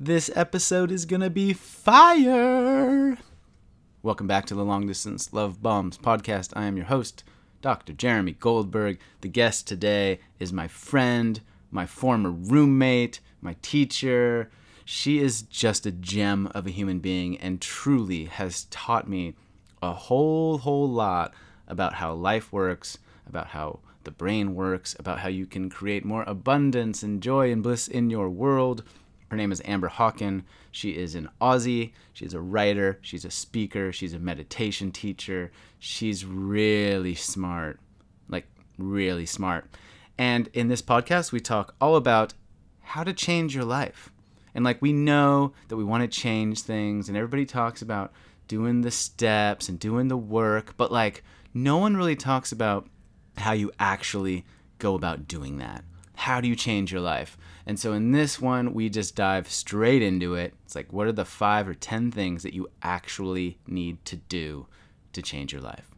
This episode is gonna be fire. Welcome back to the Long Distance Love Bombs podcast. I am your host, Dr. Jeremy Goldberg. The guest today is my friend, my former roommate, my teacher. She is just a gem of a human being and truly has taught me a whole, whole lot about how life works, about how the brain works, about how you can create more abundance and joy and bliss in your world. Her name is Amber Hawken. She is an Aussie. She's a writer. She's a speaker. She's a meditation teacher. She's really smart, like really smart. And in this podcast, we talk all about how to change your life. And like we know that we want to change things, and everybody talks about doing the steps and doing the work, but like no one really talks about how you actually go about doing that. How do you change your life? And so in this one, we just dive straight into it. It's like, what are the five or 10 things that you actually need to do to change your life?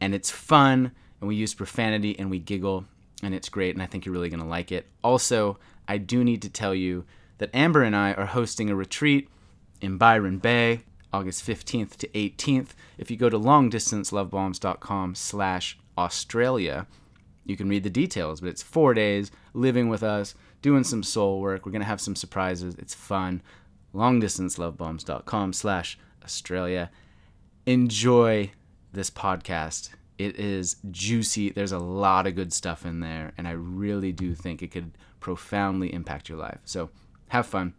And it's fun, and we use profanity and we giggle, and it's great, and I think you're really gonna like it. Also, I do need to tell you that Amber and I are hosting a retreat in Byron Bay, August 15th to 18th. If you go to longdistancelovebombs.com slash Australia, you can read the details, but it's four days living with us, doing some soul work. We're going to have some surprises. It's fun. Longdistancelovebombs.com slash Australia. Enjoy this podcast. It is juicy. There's a lot of good stuff in there, and I really do think it could profoundly impact your life. So have fun.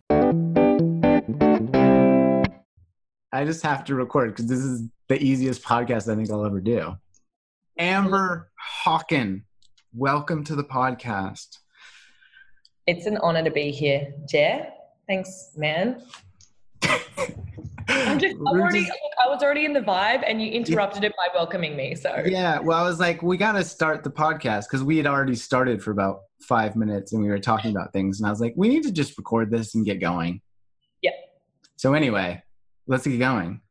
I just have to record because this is the easiest podcast I think I'll ever do. Amber Hawken, welcome to the podcast. It's an honor to be here, Jer. Thanks, man. I'm just, I'm already, just, I was already in the vibe and you interrupted yeah. it by welcoming me. So, yeah, well, I was like, we got to start the podcast because we had already started for about five minutes and we were talking about things. And I was like, we need to just record this and get going. Yeah. So, anyway, let's get going.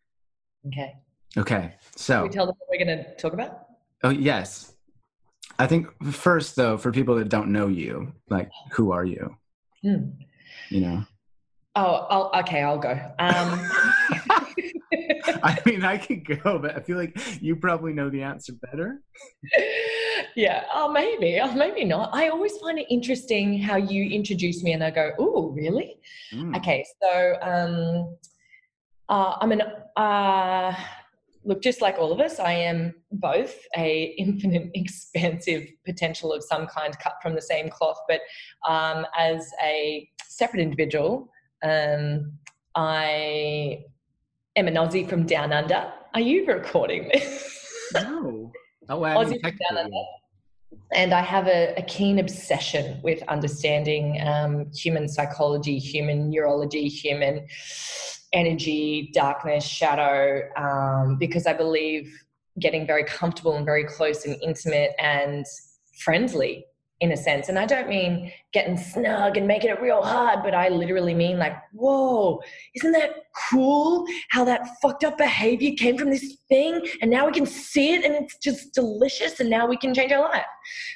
Okay. Okay. So, Can we tell them what we're going to talk about? Oh, yes. I think first, though, for people that don't know you, like, who are you? Hmm. You know? Oh, I'll, okay, I'll go. Um, I mean, I can go, but I feel like you probably know the answer better. Yeah, oh, maybe, oh, maybe not. I always find it interesting how you introduce me, and I go, "Oh, really?" Mm. Okay, so um, uh, I'm an uh, look, just like all of us, I am both a infinite, expansive potential of some kind, cut from the same cloth. But um, as a separate individual, um, I am an Aussie from Down Under. Are you recording this? No. Oh, wow. Aussie from Down Under. And I have a, a keen obsession with understanding um, human psychology, human neurology, human energy, darkness, shadow, um, because I believe getting very comfortable and very close and intimate and friendly in a sense. And I don't mean getting snug and making it real hard, but I literally mean like, whoa, isn't that cool how that fucked up behavior came from this thing and now we can see it and it's just delicious and now we can change our life.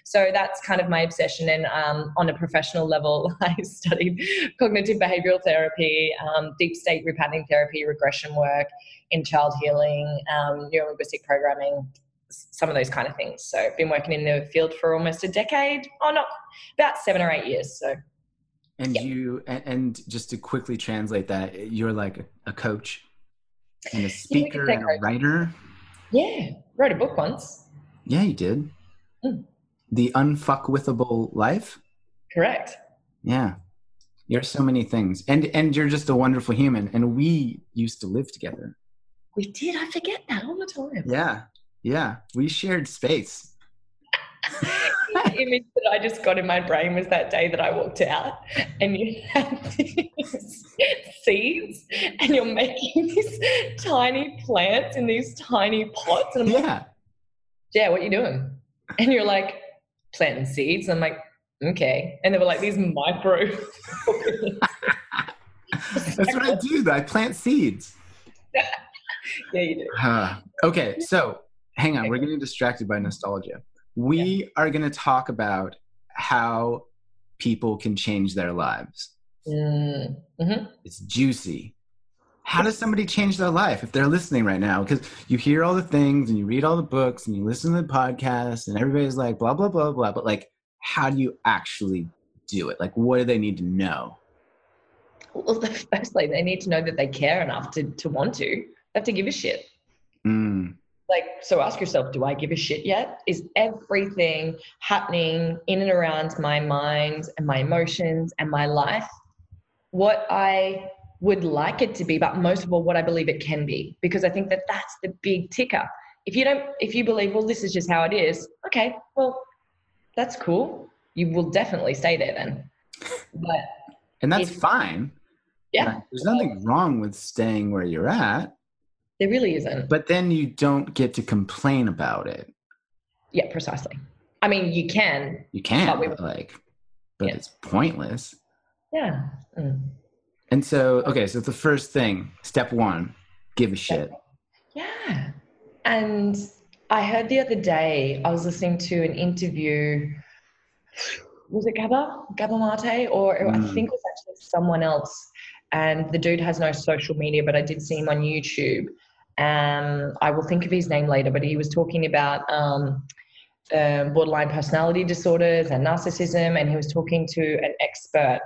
So that's kind of my obsession. And um, on a professional level, I studied cognitive behavioral therapy, um, deep state repatterning therapy, regression work in child healing, um, neurolinguistic programming, some of those kind of things. So I've been working in the field for almost a decade. Oh, not about seven or eight years. So. And yeah. you and, and, just to quickly translate that, you're like a coach and a speaker yeah, and a writer. Yeah, wrote a book once. Yeah, you did. Mm. The Unfuckwithable Life. Correct. Yeah, you're so many things, and and you're just a wonderful human. And we used to live together. We did. I forget that all the time. Yeah, yeah, we shared space. the image that I just got in my brain was that day that I walked out and you had these seeds and you're making these tiny plants in these tiny pots. And I'm yeah. Like, yeah, what you doing? And you're like, planting seeds. And I'm like, okay. And they were like these micro. That's what I do. I plant seeds. yeah, you do. Uh, okay, so hang on, we're getting distracted by nostalgia. We yeah. are going to talk about how people can change their lives Mm-hmm. It's juicy. How does somebody change their life if they're listening right now? Because you hear all the things and you read all the books and you listen to the podcasts and everybody's like blah blah blah blah. But like, how do you actually do it? Like, what do they need to know? Well, firstly, they need to know that they care enough to to want to. They have to give a shit. Mm. Like, so ask yourself, do I give a shit yet? Is everything happening in and around my mind and my emotions and my life what I would like it to be, but most of all, what I believe it can be? Because I think that that's the big ticker. If you don't, if you believe, well, this is just how it is, okay, well, that's cool. You will definitely stay there then. But and that's fine. Yeah. There's nothing wrong with staying where you're at. There really isn't. But then you don't get to complain about it. Yeah, precisely. I mean, you can. You can, But we- like, but Yeah. it's pointless. Yeah. Mm. And so, okay, so the first thing, step one, give a shit. Yeah. And I heard the other day, I was listening to an interview. Was it Gabor? Gabor Maté? Or I Mm. think it was actually someone else. And the dude has no social media, but I did see him on YouTube. Um, I will think of his name later, but he was talking about um, um, borderline personality disorders and narcissism. And he was talking to an expert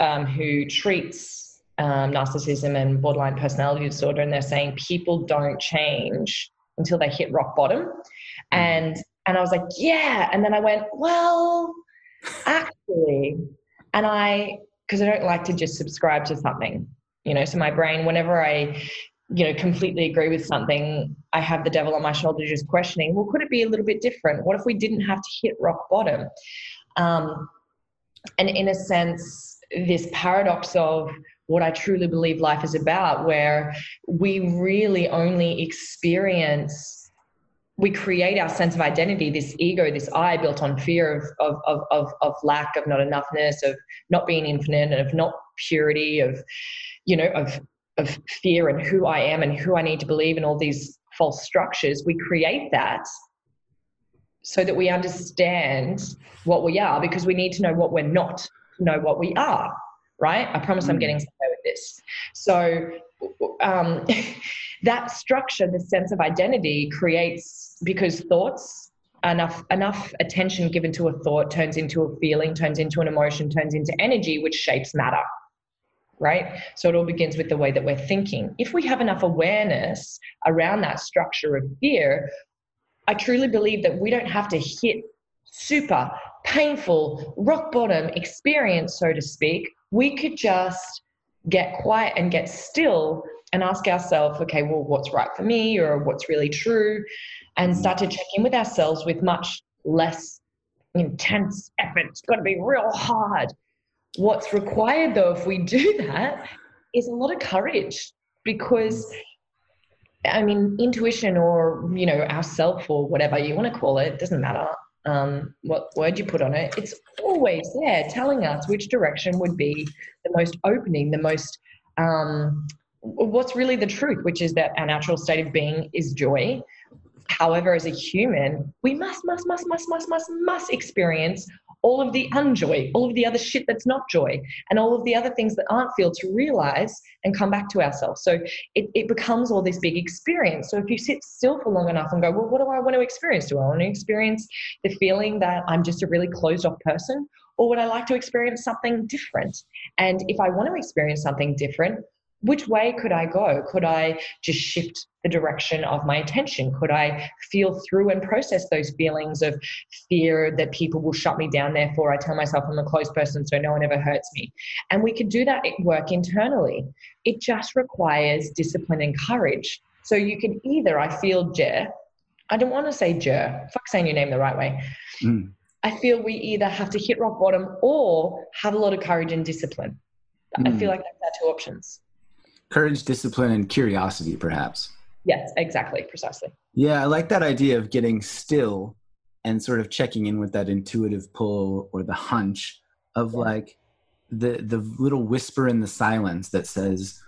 um, who treats um, narcissism and borderline personality disorder, and they're saying people don't change until they hit rock bottom. And and I was like, yeah. And then I went, well, actually, and I because I don't like to just subscribe to something, you know. So my brain, whenever I you know completely agree with something i have the devil on my shoulder just questioning well could it be a little bit different? What if we didn't have to hit rock bottom? Um, and in a sense this paradox of what I truly believe life is about, where we really only experience, we create our sense of identity, this ego, this I built on fear of, of, of, of, of lack, of not enoughness, of not being infinite, and of not purity, of, you know, of, of fear and who I am and who I need to believe and all these false structures. We create that so that we understand what we are because we need to know what we're not to know what we are right i promise i'm Mm. getting somewhere with this so um, that structure the sense of identity creates because thoughts enough enough attention given to a thought turns into a feeling turns into an emotion turns into energy which shapes matter right so it all begins with the way that we're thinking if we have enough awareness around that structure of fear I truly believe that we don't have to hit super painful rock bottom experience, so to speak. We could just get quiet and get still and ask ourselves, okay, well, what's right for me or what's really true? And start to check in with ourselves with much less intense effort. It's got to be real hard. What's required, though, if we do that, is a lot of courage because I mean, intuition or, you know, our self or whatever you want to call it, doesn't matter um, what word you put on it. It's always there telling us which direction would be the most opening, the most, um, what's really the truth, which is that our natural state of being is joy. However, as a human, we must, must, must, must, must, must, must experience all of the unjoy, all of the other shit that's not joy, and all of the other things that aren't feel to realize and come back to ourselves. So it, it becomes all this big experience. So if you sit still for long enough and go, well, what do I want to experience? Do I want to experience the feeling that I'm just a really closed off person? Or would I like to experience something different? And if I want to experience something different, which way could I go? Could I just shift the direction of my attention? Could I feel through and process those feelings of fear that people will shut me down? Therefore, I tell myself I'm a closed person so no one ever hurts me. And we can do that work internally. It just requires discipline and courage. So you can either, I feel, Jer, I don't want to say Jer, fuck saying your name the right way. Mm. I feel we either have to hit rock bottom or have a lot of courage and discipline. I Mm. feel like that's our two options. Courage, discipline, and curiosity, perhaps. Yes, exactly, precisely. Yeah, I like that idea of getting still and sort of checking in with that intuitive pull or the hunch of Yeah. like the the little whisper in the silence that says,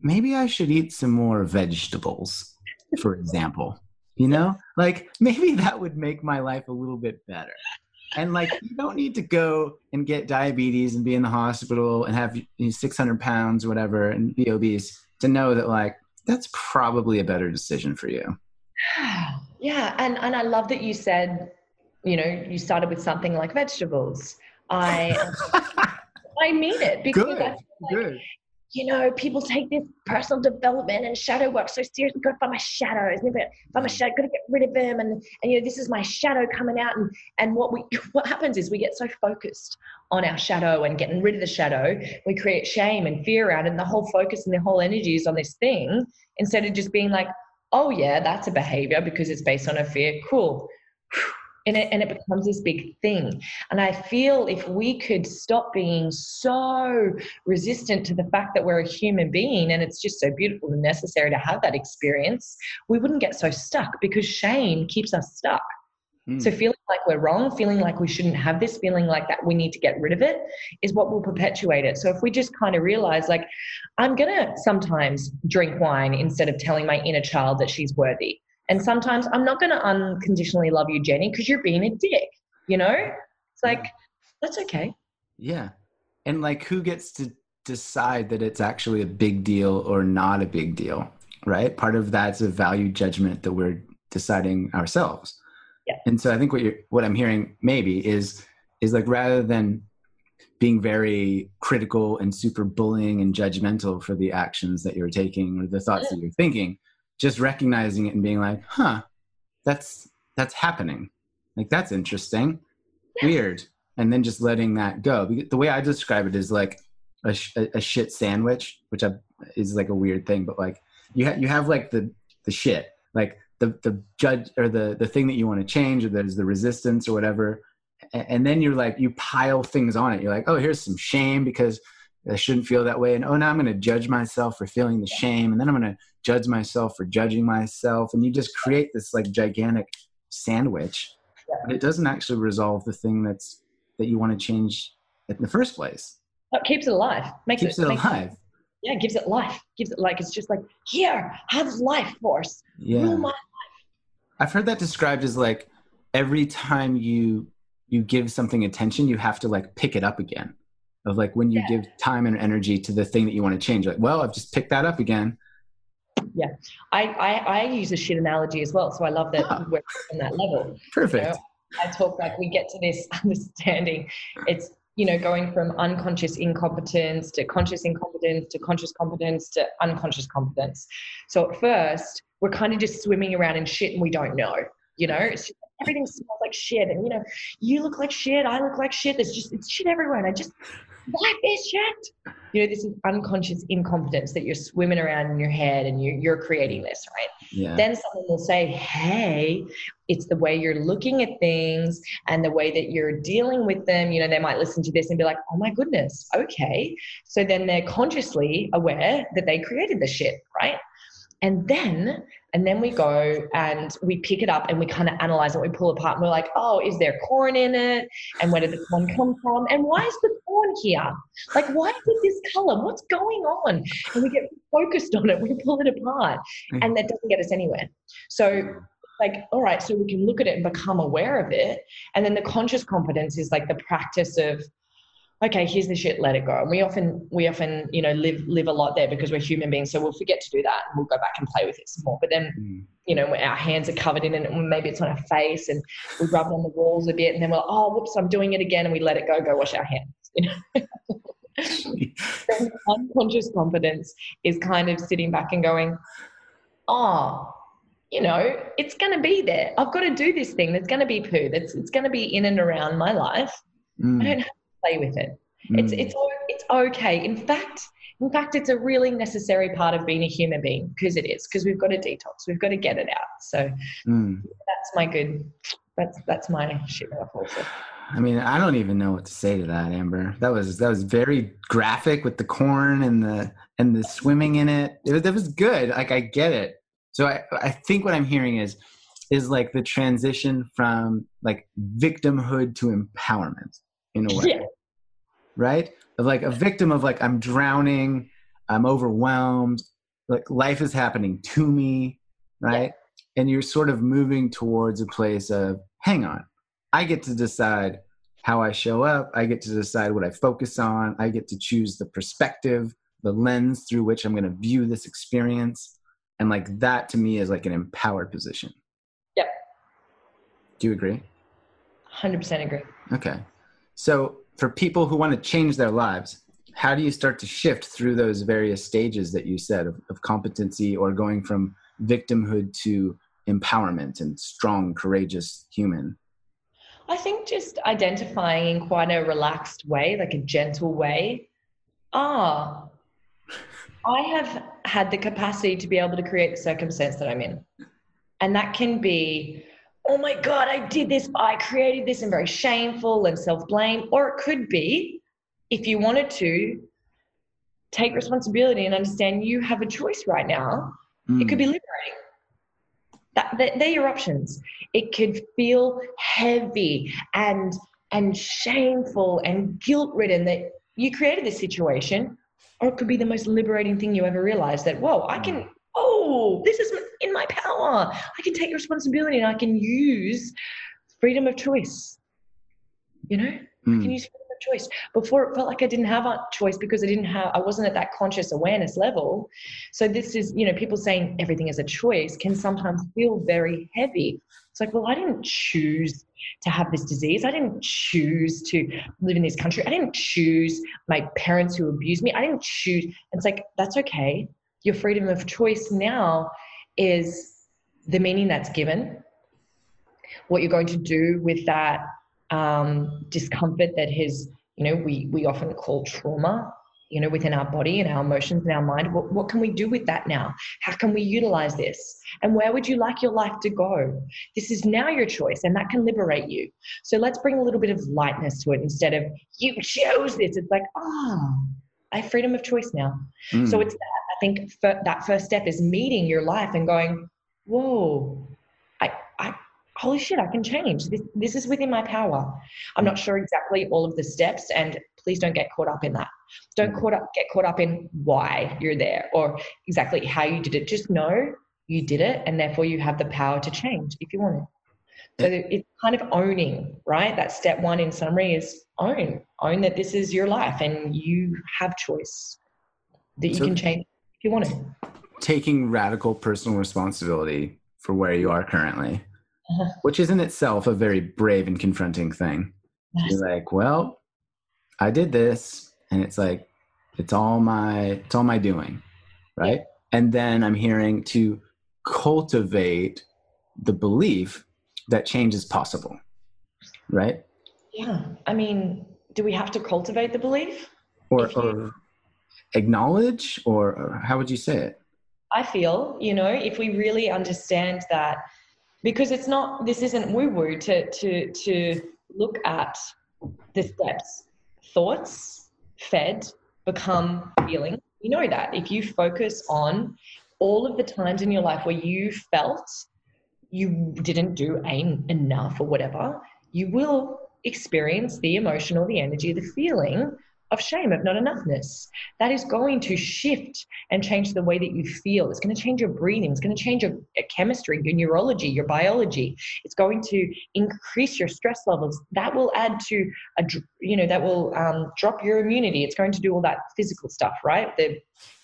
maybe I should eat some more vegetables, for example. You know? Like maybe that would make my life a little bit better. And like you don't need to go and get diabetes and be in the hospital and have you know, 600 pounds or whatever and be obese to know that like that's probably a better decision for you. Yeah and and i love that you said you know you started with something like vegetables. I i mean it because good like, good you know, people take this personal development and shadow work so seriously. Got to find my shadows. Never find my mm. shadow. Got to get rid of them. And and you know, this is my shadow coming out. And and what we what happens is we get so focused on our shadow and getting rid of the shadow, we create shame and fear around it. And the whole focus and the whole energy is on this thing instead of just being like, oh yeah, that's a behavior because it's based on a fear. Cool and it, and it becomes this big thing. And I feel if we could stop being so resistant to the fact that we're a human being and it's just so beautiful and necessary to have that experience, we wouldn't get so stuck because shame keeps us stuck. Mm. So feeling like we're wrong, feeling like we shouldn't have this, feeling like that we need to get rid of it is what will perpetuate it. So if we just kind of realize like I'm going to sometimes drink wine instead of telling my inner child that she's worthy and sometimes I'm not going to unconditionally love you, Jenny, because you're being a dick. You know, it's like that's okay. Yeah, and like who gets to decide that it's actually a big deal or not a big deal, right? Part of that's a value judgment that we're deciding ourselves. Yeah. And so I think what you're what I'm hearing maybe is is like rather than being very critical and super bullying and judgmental for the actions that you're taking or the thoughts that you're thinking, just recognizing it and being like, huh, that's that's happening. Like that's interesting, weird, and then just letting that go. The way I describe it is like a, a, shit sandwich, which I, is like a weird thing, but like you have you have like the the shit, like the the judge or the the thing that you want to change, or there's the resistance or whatever, and then you're like you pile things on it. You're like, oh, here's some shame because I shouldn't feel that way. And oh, now I'm going to judge myself for feeling the shame. And then I'm going to judge myself for judging myself. And you just create this like gigantic sandwich, but it doesn't actually resolve the thing that's that you want to change in the first place. It keeps it alive. Makes keeps it, it alive. It, yeah, gives it life. Gives it like it's just like here, have life force. Yeah. Rule my life. I've heard that described as like every time you you give something attention, you have to like pick it up again of like when you yeah. give time and energy to the thing that you want to change like well i've just picked that up again. Yeah. I i, I use a shit analogy as well so i love that ah. we're on that level. Perfect. You know, i talk like we get to this understanding. It's you know going from unconscious incompetence to conscious incompetence to conscious competence to unconscious competence. So at first we're kind of just swimming around in shit and we don't know you know? It's everything smells like shit and you know you look like shit i look like shit there's just it's shit everywhere and i just like this shit. You know, this is unconscious incompetence that you're swimming around in your head and you're, you're creating this, right? Yeah. Then someone will say, hey, it's the way you're looking at things and the way that you're dealing with them. You know, they might listen to this and be like, oh my goodness, okay. So then they're consciously aware that they created the shit, right? And then and then we go and we pick it up and we kind of analyze it. We pull apart and we're like, oh, is there corn in it? And where did the corn come from? And why is the corn here? Like, why is it this color? What's going on? And we get focused on it. We pull it apart. Mm. And that doesn't get us anywhere. So like all right so we can look at it and become aware of it and then the conscious competence is like the practice of okay, here's the shit, let it go. And we often we often you know live live a lot there because we're human beings, so we'll forget to do that and we'll go back and play with it some more. But then mm. you know our hands are covered in it, and maybe it's on our face, and we rub it on the walls a bit, and then we're like, oh, whoops, I'm doing it again, and we let it go, go wash our hands. You know. unconscious competence is kind of sitting back and going, oh, you know, it's going to be there. I've got to do this thing. There's going to be poo. That's it's going to be in and around my life. Mm. I don't have play with it. Mm. It's it's it's okay. In fact, in fact, it's a really necessary part of being a human being because it is because we've got to detox. We've got to get it out. So mm. that's my good. That's that's my shit also. I mean, I don't even know what to say to that, Amber. That was that was very graphic with the corn and the and the swimming in it. It was, that was good. Like I get it. So I I think what I'm hearing is is like the transition from like victimhood to empowerment in a way. Yeah. Right? Of like a victim of like I'm drowning, I'm overwhelmed, like life is happening to me, right? Yeah. And you're sort of moving towards a place of hang on. I get to decide how I show up. I get to decide what I focus on. I get to choose the perspective, the lens through which I'm going to view this experience. And like that to me is like an empowered position. Yep. Do you agree? 100% agree. Okay. So for people who want to change their lives, how do you start to shift through those various stages that you said of, of competency or going from victimhood to empowerment and strong, courageous human? I think just identifying in quite a relaxed way, like a gentle way. Ah, I have had the capacity to be able to create the circumstance that I'm in. And that can be, oh my God, I did this, I created this, and very shameful and self blame. Or it could be, if you wanted to, take responsibility and understand you have a choice right now. Mm. It could be liberating. That, that, they're your options. It could feel heavy and and shameful and guilt ridden that you created this situation, or it could be the most liberating thing you ever realized that whoa, I can this is in my power. I can take responsibility and I can use freedom of choice. You know, mm. I can use freedom of choice. Before it felt like I didn't have a choice because I didn't have, I wasn't at that conscious awareness level. So this is, you know, people saying everything is a choice can sometimes feel very heavy. It's like, well, I didn't choose to have this disease. I didn't choose to live in this country. I didn't choose my parents who abused me. I didn't choose. And it's like, that's okay. Your freedom of choice now is the meaning that's given, what you're going to do with that um, discomfort that has, you know, we, we often call trauma, you know, within our body and our emotions and our mind. What, what can we do with that now? How can we utilize this? And where would you like your life to go? This is now your choice, and that can liberate you. So let's bring a little bit of lightness to it instead of you chose this. It's like, ah, oh, I have freedom of choice now. Mm. So it's that. I think that first step is meeting your life and going, whoa, I, I, holy shit, I can change. This, this is within my power. I'm not sure exactly all of the steps, and please don't get caught up in that. Don't caught up, get caught up in why you're there or exactly how you did it. Just know you did it, and therefore you have the power to change if you want to. So it's kind of owning, right? That step one in summary is own. Own that this is your life and you have choice that you so can change if you want to. Taking radical personal responsibility for where you are currently uh-huh. which is in itself a very brave and confronting thing. Yes. You're like, well, I did this, and it's like, it's all my, it's all my doing, right? Yeah. And then I'm hearing to cultivate the belief that change is possible, right? Yeah, I mean, do we have to cultivate the belief? Or, you... or acknowledge, or, or how would you say it? I feel, you know, if we really understand that because it's not this isn't woo woo to to to look at the steps. Thoughts fed become feeling you know that. If you focus on all of the times in your life where you felt you didn't do enough or whatever you will experience the emotional the energy the feeling of shame, of not enoughness. That is going to shift and change the way that you feel. It's going to change your breathing. It's going to change your chemistry, your neurology, your biology. It's going to increase your stress levels. That will add to a, you know, that will um, drop your immunity. It's going to do all that physical stuff, right? The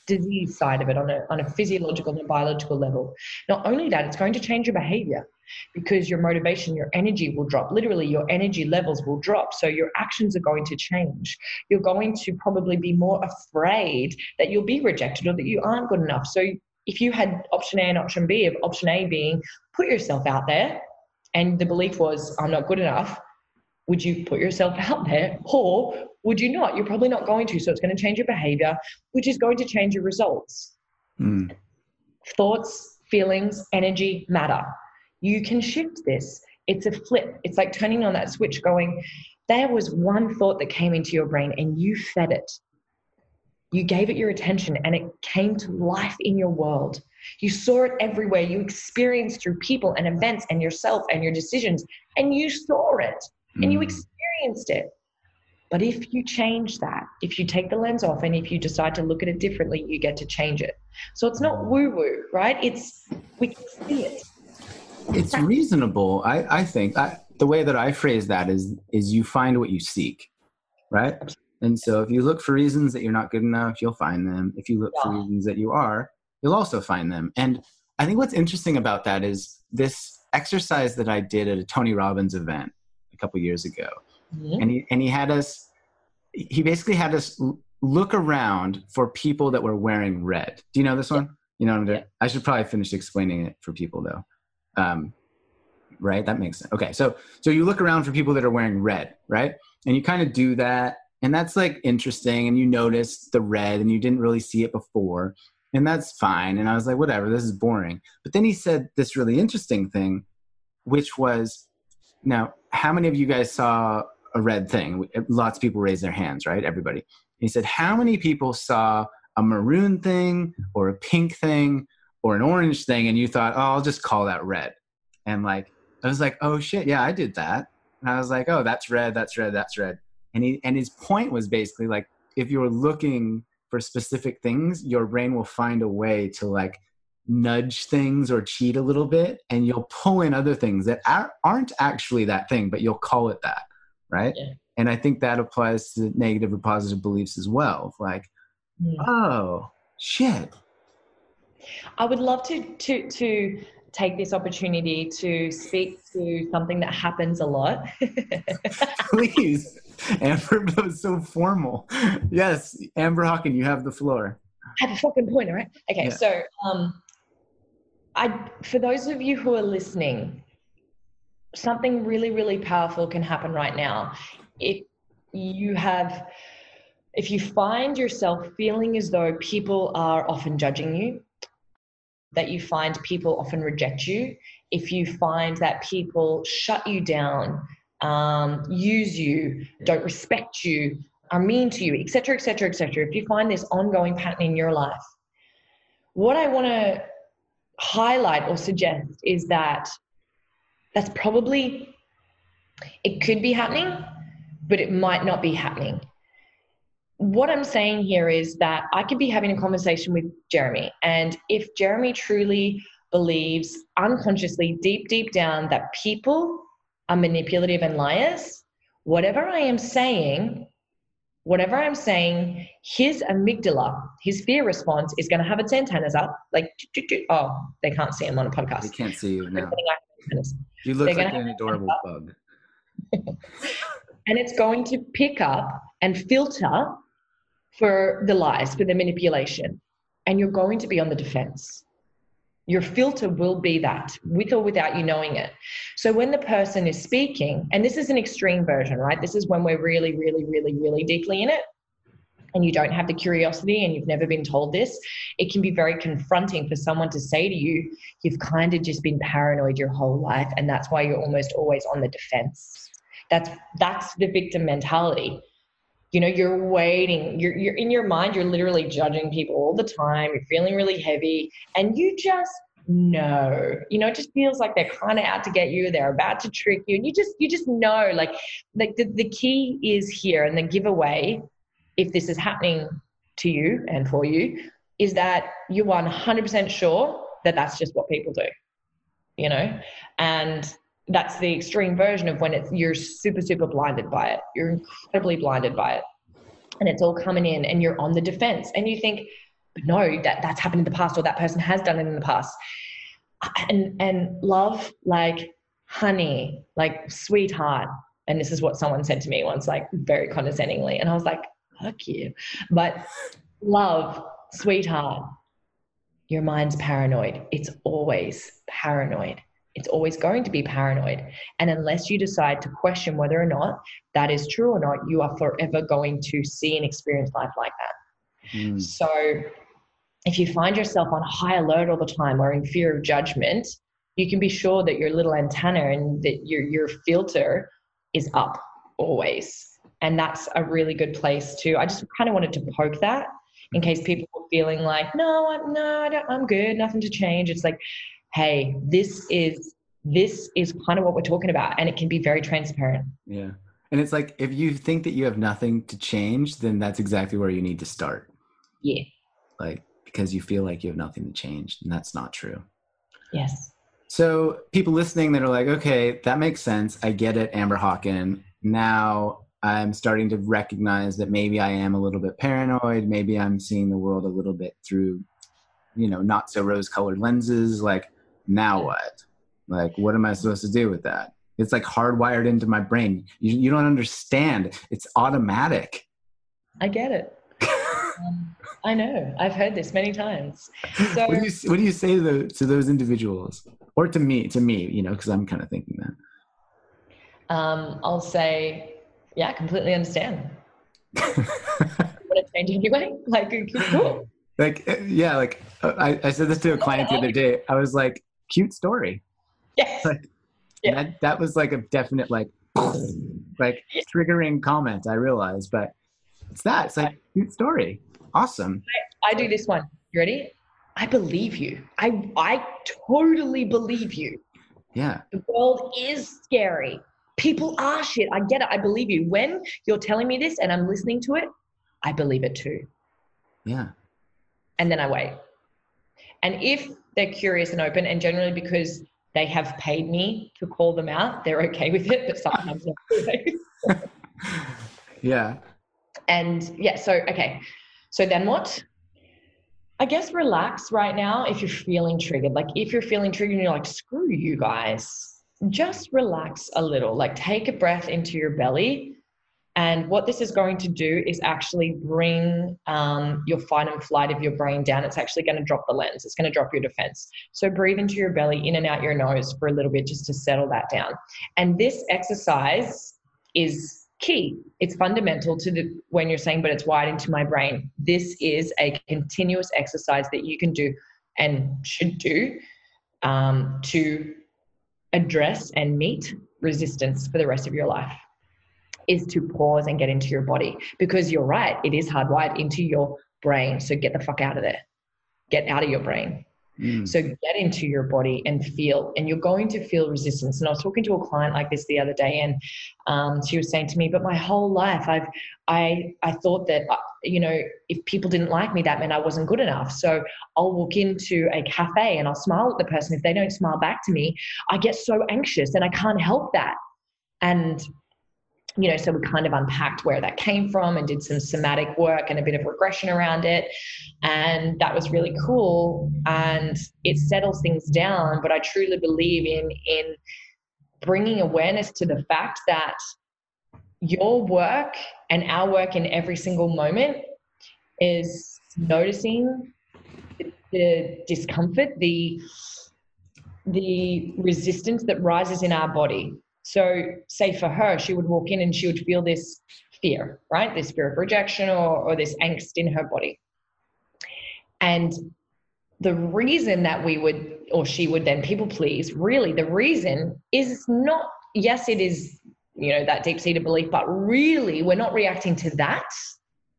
disease side of it on a, on a physiological and biological level. Not only that, it's going to change your behavior because your motivation, your energy will drop. Literally, your energy levels will drop. So your actions are going to change. You're going to probably be more afraid that you'll be rejected or that you aren't good enough. So if you had option A and option B, of option A being put yourself out there, and the belief was, I'm not good enough, would you put yourself out there or would you not? You're probably not going to. So it's going to change your behavior, which is going to change your results. Mm. Thoughts, feelings, energy matter you can shift this. It's a flip. It's like turning on that switch, going, there was one thought that came into your brain and you fed it. You gave it your attention and it came to life in your world. You saw it everywhere. You experienced through people and events and yourself and your decisions, and you saw it and you hmm. experienced it. But if you change that, if you take the lens off and if you decide to look at it differently, you get to change it. So it's not woo woo, right? It's we can see it it's reasonable. I, I think I, the way that I phrase that is is you find what you seek, right? And so if you look for reasons that you're not good enough, you'll find them. If you look yeah. for reasons that you are, you'll also find them. And I think what's interesting about that is this exercise that I did at a Tony Robbins event a couple years ago. Mm-hmm. And he and he had us he basically had us look around for people that were wearing red. Do you know this one? You know what I'm doing? Yeah. I should probably finish explaining it for people though. Um, right? That makes sense. Okay, so so you look around for people that are wearing red, right? And you kind of do that, and that's like interesting. And you notice the red, and you didn't really see it before, and that's fine. And I was like, whatever, this is boring. But then he said this really interesting thing, which was, now, how many of you guys saw a red thing? Eh, lots of people raised their hands, right? Everybody. He said, how many people saw a maroon thing or a pink thing or an orange thing and you thought, oh, I'll just call that red. And like, I was like, oh shit, yeah, I did that. And I was like, oh, that's red, that's red, that's red. And he and his point was basically like, if you're looking for specific things, your brain will find a way to like nudge things or cheat a little bit, and you'll pull in other things that aren't actually that thing, but you'll call it that, right? Yeah. And I think that applies to negative or positive beliefs as well. Like, mm. oh shit. I would love to to to take this opportunity to speak to something that happens a lot. Please. Amber was so formal. Yes, Amber Hawken, you have the floor. I have a fucking point, all right? Okay, yeah. so um I for those of you who are listening, something really, really powerful can happen right now. If you have if you find yourself feeling as though people are often judging you that you find people often reject you if you find that people shut you down um, use you don't respect you are mean to you etc etc etc if you find this ongoing pattern in your life what i want to highlight or suggest is that that's probably it could be happening but it might not be happening. What I'm saying here is that I could be having a conversation with Jeremy, and if Jeremy truly believes unconsciously, deep, deep down, that people are manipulative and liars, whatever I am saying, whatever I'm saying, his amygdala, his fear response is going to have its antennas up. Like, oh, they can't see him on a podcast. They can't see you now. You look like an adorable bug. and it's going to pick up and filter for the lies, for the manipulation. And you're going to be on the defense. Your filter will be that, with or without you knowing it. So when the person is speaking, and this is an extreme version, right? This is when we're really, really, really, really deeply in it, and you don't have the curiosity and you've never been told this, it can be very confronting for someone to say to you, you've kind of just been paranoid your whole life, and that's why you're almost always on the defense. That's that's the victim mentality. You know, you're waiting. You're you're in your mind. You're literally judging people all the time. You're feeling really heavy, and you just know. You know, it just feels like they're kind of out to get you. They're about to trick you, and you just you just know. Like, like the the key is here, and the giveaway, if this is happening to you and for you, is that you're 100% sure that that's just what people do. You know, and that's the extreme version of when it's you're super super blinded by it. You're incredibly blinded by it. And it's all coming in and you're on the defense and you think no that that's happened in the past or that person has done it in the past. And and love like honey like sweetheart and this is what someone said to me once like very condescendingly. And i was like fuck you. But love sweetheart your mind's paranoid. It's always paranoid it's always going to be paranoid. And unless you decide to question whether or not that is true or not, you are forever going to see and experience life like that. Mm. So if you find yourself on high alert all the time or in fear of judgment, you can be sure that your little antenna and that your, your filter is up always. And that's a really good place to, I just kind of wanted to poke that in case people were feeling like, no, I'm, no, I don't, I'm good, nothing to change. It's like, hey, this is this is kind of what we're talking about, and it can be very transparent. Yeah. And it's like if you think that you have nothing to change, then that's exactly where you need to start. Yeah. Like because you feel like you have nothing to change, and that's not true. Yes. So people listening that are like, okay, that makes sense. I get it, Amber Hawken. Now I'm starting to recognize that maybe I am a little bit paranoid. Maybe I'm seeing the world a little bit through, you know, not so rose colored lenses. Like, now what? Like, what am I supposed to do with that? It's like hardwired into my brain. You, you don't understand. It's automatic. I get it. um, I know. I've heard this many times. So, what do you what do you say to, the, to those individuals, or to me? To me, you know, because I'm kind of thinking that. Um, I'll say, yeah, completely understand. want to change anyway? Like, cool. Like, uh, yeah, like uh, I, I said this to a client the other day. I was like, cute story. Yes. Like, yeah. That, that was like a definite like, like triggering comment. I realized, but it's that. It's like cute story. Awesome. I, I do this one. You ready? I believe you. I I totally believe you. Yeah. The world is scary. People are shit. I get it. I believe you. When you're telling me this and I'm listening to it, I believe it too. Yeah. And then I wait. And if they're curious and open, and generally because they have paid me to call them out, they're okay with it, but sometimes not. yeah. And yeah, so okay. So then what? I guess relax right now if you're feeling triggered. Like if you're feeling triggered and you're like, screw you guys, just relax a little. Like take a breath into your belly. And what this is going to do is actually bring um, your fight and flight of your brain down. It's actually going to drop the lens. It's going to drop your defense. So breathe into your belly, in and out your nose for a little bit just to settle that down. And this exercise is key. It's fundamental to the when you're saying, but it's wired into my brain. This is a continuous exercise that you can do and should do um, to address and meet resistance for the rest of your life. Is to pause and get into your body because you're right, it is hardwired into your brain. So get the fuck out of there. Get out of your brain. Mm. So get into your body and feel, and you're going to feel resistance. And I was talking to a client like this the other day, and um, she was saying to me, "But my whole life, I've I I thought that uh, you know if people didn't like me, that meant I wasn't good enough. So I'll walk into a cafe and I'll smile at the person. If they don't smile back to me, I get so anxious, and I can't help that. And you know, so we kind of unpacked where that came from and did some somatic work and a bit of regression around it. And that was really cool. And it settles things down. But I truly believe in, in bringing awareness to the fact that your work and our work in every single moment is noticing the discomfort, the the resistance that rises in our body so, say for her, she would walk in and she would feel this fear, right? This fear of rejection or, or this angst in her body. And the reason that we would, or she would then people please, really, the reason is not, yes, it is, you know, that deep seated belief, but really, we're not reacting to that.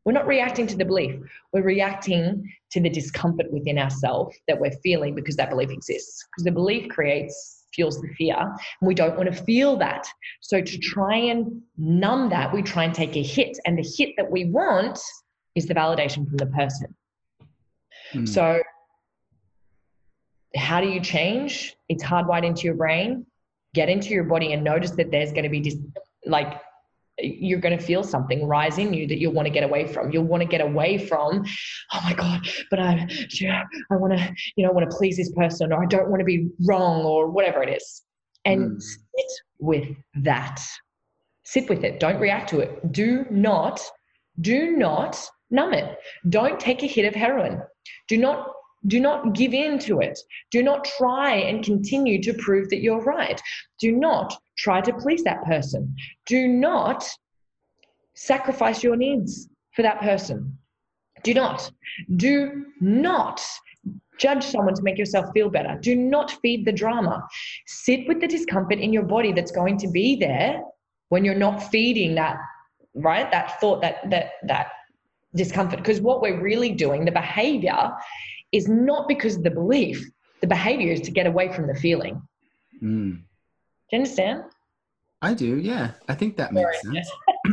We're not reacting to the belief. We're reacting to the discomfort within ourselves that we're feeling because that belief exists. Because the belief creates fuels the fear. And we don't want to feel that. So to try and numb that, we try and take a hit. And the hit that we want is the validation from the person. Mm. So how do you change? It's hardwired into your brain. Get into your body and notice that there's going to be dis- like you're going to feel something rise in you that you'll want to get away from. You'll want to get away from, oh my God, but I, yeah, I want to, you know, I want to please this person or I don't want to be wrong or whatever it is. And mm. sit with that. Sit with it. Don't react to it. Do not, do not numb it. Don't take a hit of heroin. Do not do not give in to it. Do not try and continue to prove that you're right. Do not try to please that person. Do not sacrifice your needs for that person. Do not. Do not judge someone to make yourself feel better. Do not feed the drama. Sit with the discomfort in your body that's going to be there when you're not feeding that, right? That thought, that that that discomfort. Because what we're really doing, the behavior is not because of the belief. The behavior is to get away from the feeling. Mm. Do you understand? I do. Yeah, I think that makes sense.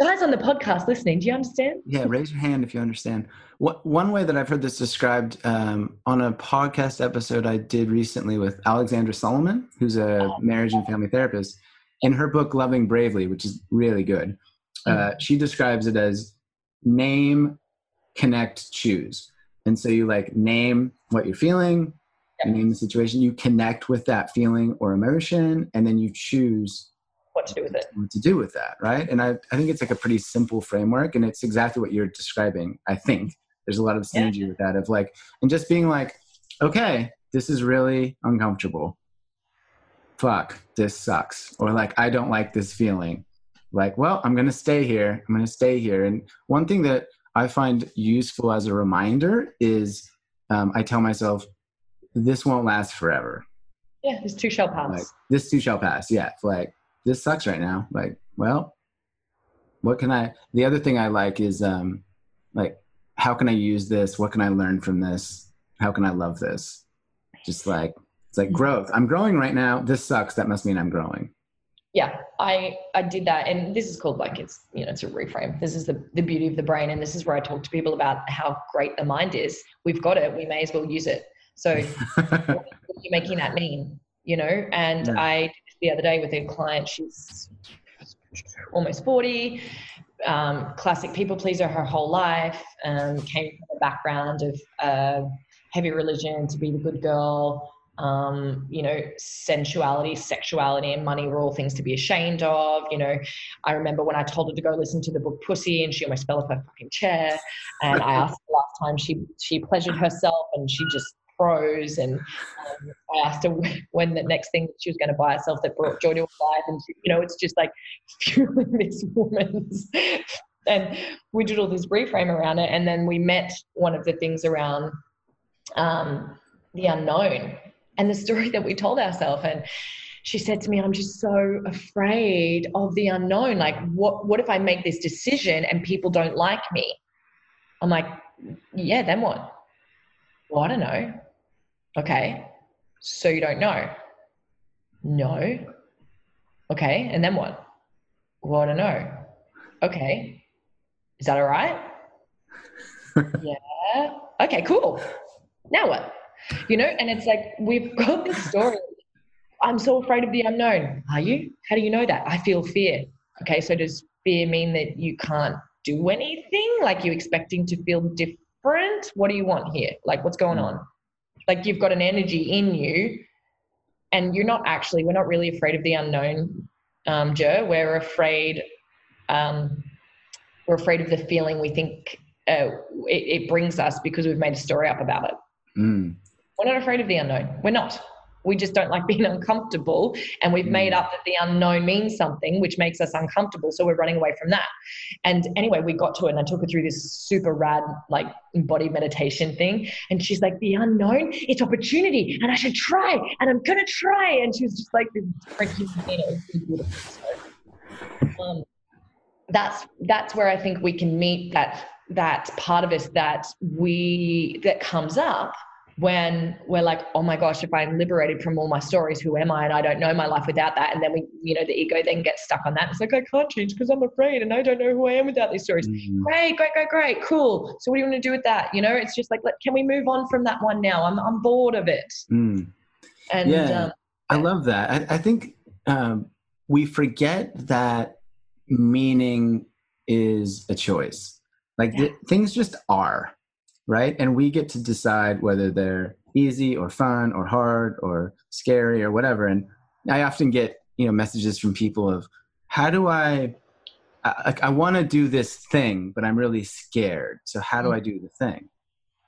guys on the podcast listening, do you understand? Yeah, raise your hand if you understand. What, one way that I've heard this described um, on a podcast episode I did recently with Alexandra Solomon, who's a marriage and family therapist. In her book, Loving Bravely, which is really good, uh, mm-hmm. she describes it as name, connect, choose. And so you like name what you're feeling, yep. name the situation, you connect with that feeling or emotion, and then you choose what to do with it. What to do with that, right? And I, I think it's like a pretty simple framework, and it's exactly what you're describing. I think there's a lot of synergy yeah. with that of like, and just being like, okay, this is really uncomfortable. Fuck, this sucks. Or like, I don't like this feeling. Like, well, I'm going to stay here. I'm going to stay here. And one thing that I find useful as a reminder is um, I tell myself, this won't last forever. Yeah, this too shall pass. Like, this too shall pass. Yeah. Like, this sucks right now. Like, well, what can I? The other thing I like is um, like, how can I use this? What can I learn from this? How can I love this? Just like it's like growth. I'm growing right now. This sucks. That must mean I'm growing. Yeah, I I did that, and this is called like it's you know it's a reframe. This is the the beauty of the brain, and this is where I talk to people about how great the mind is. We've got it. We may as well use it. So, what are you making that mean? You know, and yeah. I the other day with a client. She's almost 40, um, classic people pleaser her whole life, um, came from a background of uh, heavy religion to be the good girl. Um, you know, sensuality, sexuality, and money were all things to be ashamed of. You know, I remember when I told her to go listen to the book Pussy, and she almost fell off her fucking chair. And I asked the last time she she pleasured herself, and she just froze. and um, I asked her when the next thing she was going to buy herself that brought joy to her life and she, you know it's just like fueling this woman's and we did all this reframe around it and then we met one of the things around um, the unknown and the story that we told ourselves and she said to me i'm just so afraid of the unknown like what what if i make this decision and people don't like me i'm like yeah then what well i don't know Okay. So you don't know? No. Okay. And then what? Well, I don't know. Okay. Is that all right? yeah. Okay, cool. Now what? You know, and it's like we've got this story. I'm so afraid of the unknown. Are you? How do you know that? I feel fear. Okay, so does fear mean that you can't do anything? Like you're expecting to feel different? What do you want here? Like what's going on? like you've got an energy in you and you're not actually we're not really afraid of the unknown um we're afraid um we're afraid of the feeling we think uh, it, it, brings us because we've made a story up about it mm. We're not afraid of the unknown. We're not. We just don't like being uncomfortable and we've made mm. up that the unknown means something which makes us uncomfortable so we're running away from that. And anyway we got to it and i took her through this super rad like body meditation thing and she's like the unknown it's opportunity and i should try and i'm gonna try and she was just like this freaking you know, beautiful so, um, that's that's where i think we can meet that that part of us that we that comes up when we're like, oh my gosh, if I'm liberated from all my stories, who am I? And I don't know my life without that. And then we, you know, the ego then gets stuck on that. It's like, I can't change because I'm afraid and I don't know who I am without these stories. Mm-hmm. Great, great, great, great, cool. So what do you want to do with that? You know, it's just like, can we move on from that one now? I'm, I'm bored of it. Mm. And yeah, um, I love that. I, I think um, we forget that meaning is a choice. Like yeah. th- things just are right? And we get to decide whether they're easy or fun or hard or scary or whatever. And I often get you know messages from people of how do I I, I want to do this thing, but I'm really scared. So how do I do the thing?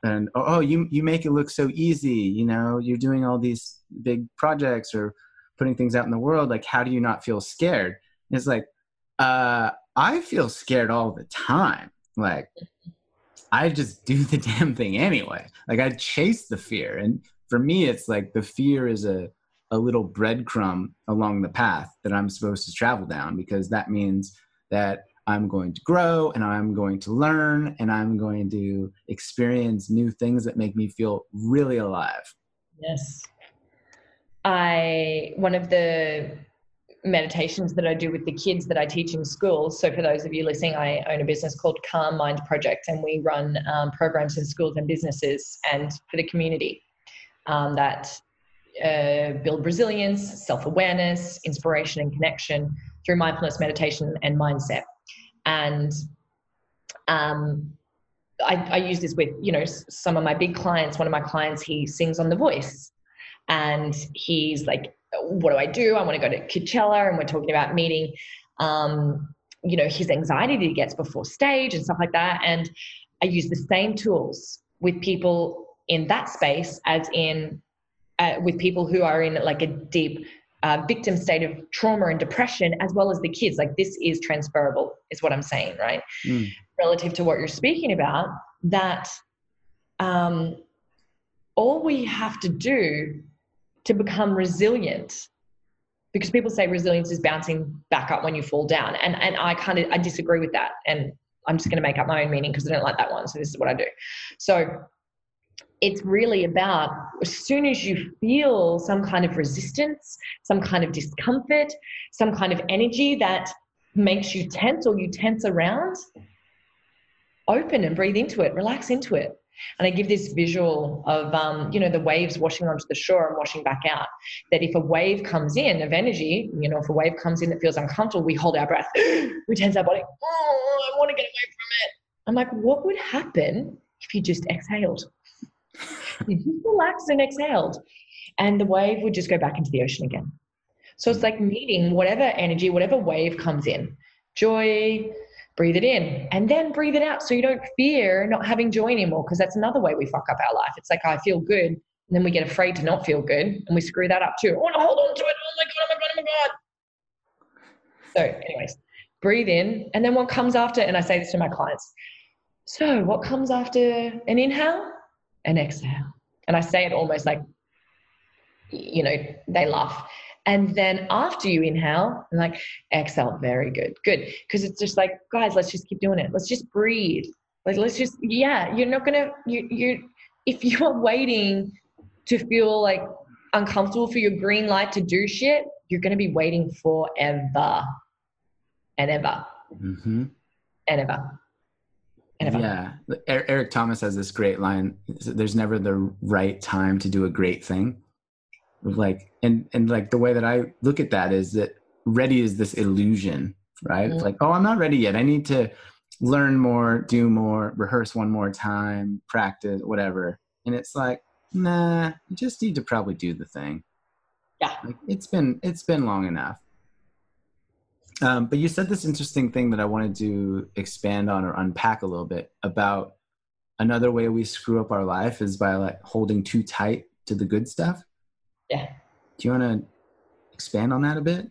And oh, oh, you you make it look so easy. You know, you're doing all these big projects or putting things out in the world. Like, how do you not feel scared? And it's like, uh, I feel scared all the time. Like, I just do the damn thing anyway. Like I chase the fear. And for me, it's like the fear is a, a little breadcrumb along the path that I'm supposed to travel down because that means that I'm going to grow and I'm going to learn and I'm going to experience new things that make me feel really alive. Yes. I, one of the meditations that I do with the kids that I teach in schools. So, for those of you listening, I own a business called Calm Mind Project, and we run um, programs in schools and businesses and for the community um, that uh, build resilience, self awareness, inspiration, and connection through mindfulness, meditation, and mindset. And um, I, I use this with you know some of my big clients. One of my clients, he sings on The Voice, and he's like what do I do? I want to go to Coachella, and we're talking about meeting, um, you know, his anxiety that he gets before stage and stuff like that. And I use the same tools with people in that space as in uh, with people who are in like a deep uh, victim state of trauma and depression, as well as the kids. Like this is transferable, is what I'm saying, right? Mm. Relative to what you're speaking about, that um, all we have to do to become resilient. Because people say resilience is bouncing back up when you fall down. And and i kind of i disagree with that. And i'm just going to make up my own meaning because i don't like that one. So this is what i do. So it's really about as soon as you feel some kind of resistance some kind of discomfort some kind of energy that makes you tense or you tense around open and breathe into it. Relax into it and I give this visual of, um, you know, the waves washing onto the shore and washing back out. That if a wave comes in of energy, you know, if a wave comes in that feels uncomfortable, we hold our breath, we tense our body. Oh, I want to get away from it. I'm like, what would happen if you just exhaled? you just relaxed and exhaled, and the wave would just go back into the ocean again. So it's like meeting whatever energy, whatever wave comes in joy, breathe it in and then breathe it out so you don't fear not having joy anymore because that's another way we fuck up our life. It's like oh, i feel good and then we get afraid to not feel good and we screw that up too. Oh to hold on to it. Oh my god oh my god oh my god. So anyways breathe in and then what comes after and i say this to my clients so what comes after an inhale? An exhale. And i say it almost like you know they laugh and then after you inhale and like exhale, very good, good. Because it's just like, guys, let's just keep doing it. Let's just breathe. Like, let's just, yeah, you're not gonna, you, you, if you are waiting to feel like uncomfortable for your green light to do shit, you're gonna be waiting forever and ever. Mm-hmm. And ever. And ever. Yeah. Eric Thomas has this great line there's never the right time to do a great thing like and and like the way that i look at that is that ready is this illusion right? Mm-hmm. like oh i'm not ready yet. I need to learn more do more rehearse one more time practice whatever. And it's like nah you just need to probably do the thing. Yeah. Like, it's been it's been long enough. Um, but you said this interesting thing that i wanted to expand on or unpack a little bit about another way we screw up our life is by like holding too tight to the good stuff yeah. Do you want to expand on that a bit?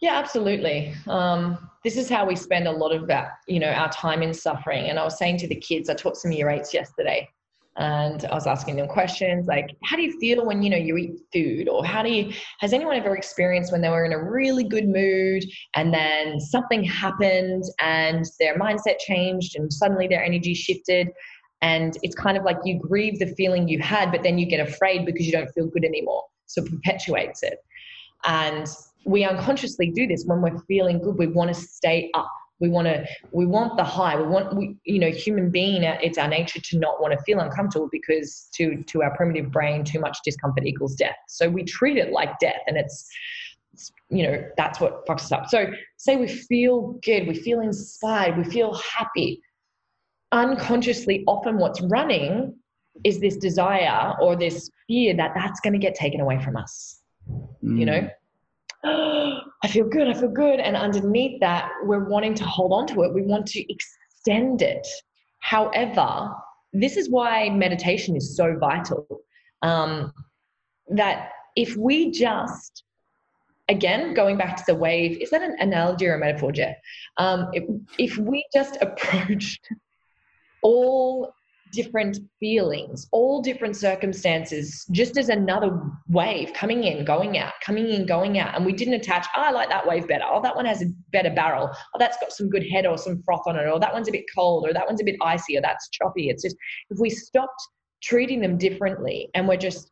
Yeah, absolutely. Um, this is how we spend a lot of that, you know, our time in suffering. And I was saying to the kids, I taught some year eights yesterday, and I was asking them questions like, "How do you feel when you know you eat food?" Or "How do you?" Has anyone ever experienced when they were in a really good mood and then something happened and their mindset changed and suddenly their energy shifted? And it's kind of like you grieve the feeling you had, but then you get afraid because you don't feel good anymore so it perpetuates it. And we unconsciously do this when we're feeling good. We want to stay up. We want to. We want the high. We want. We, you know, human being. Uh, it's our nature to not want to feel uncomfortable because to to our primitive brain, too much discomfort equals death. So we treat it like death, and it's you know that's what fucks us up so say we feel good we feel inspired we feel happy unconsciously often what's running is this desire or this fear that that's going to get taken away from us. Mm. You know, I feel good, I feel good. And underneath that, we're wanting to hold on to it, we want to extend it. However, this is why meditation is so vital. Um, that if we just again going back to the wave is that an analogy or a metaphor Jeff? Um, if, if we just approached all different feelings, all different circumstances, just as another wave coming in, going out, coming in, going out. And we didn't attach, oh, I like that wave better. Oh, that one has a better barrel. Oh, that's got some good head or some froth on it. Or that one's a bit cold. Or that one's a bit icy. Or that's choppy. It's just, if we stopped treating them differently and we're just,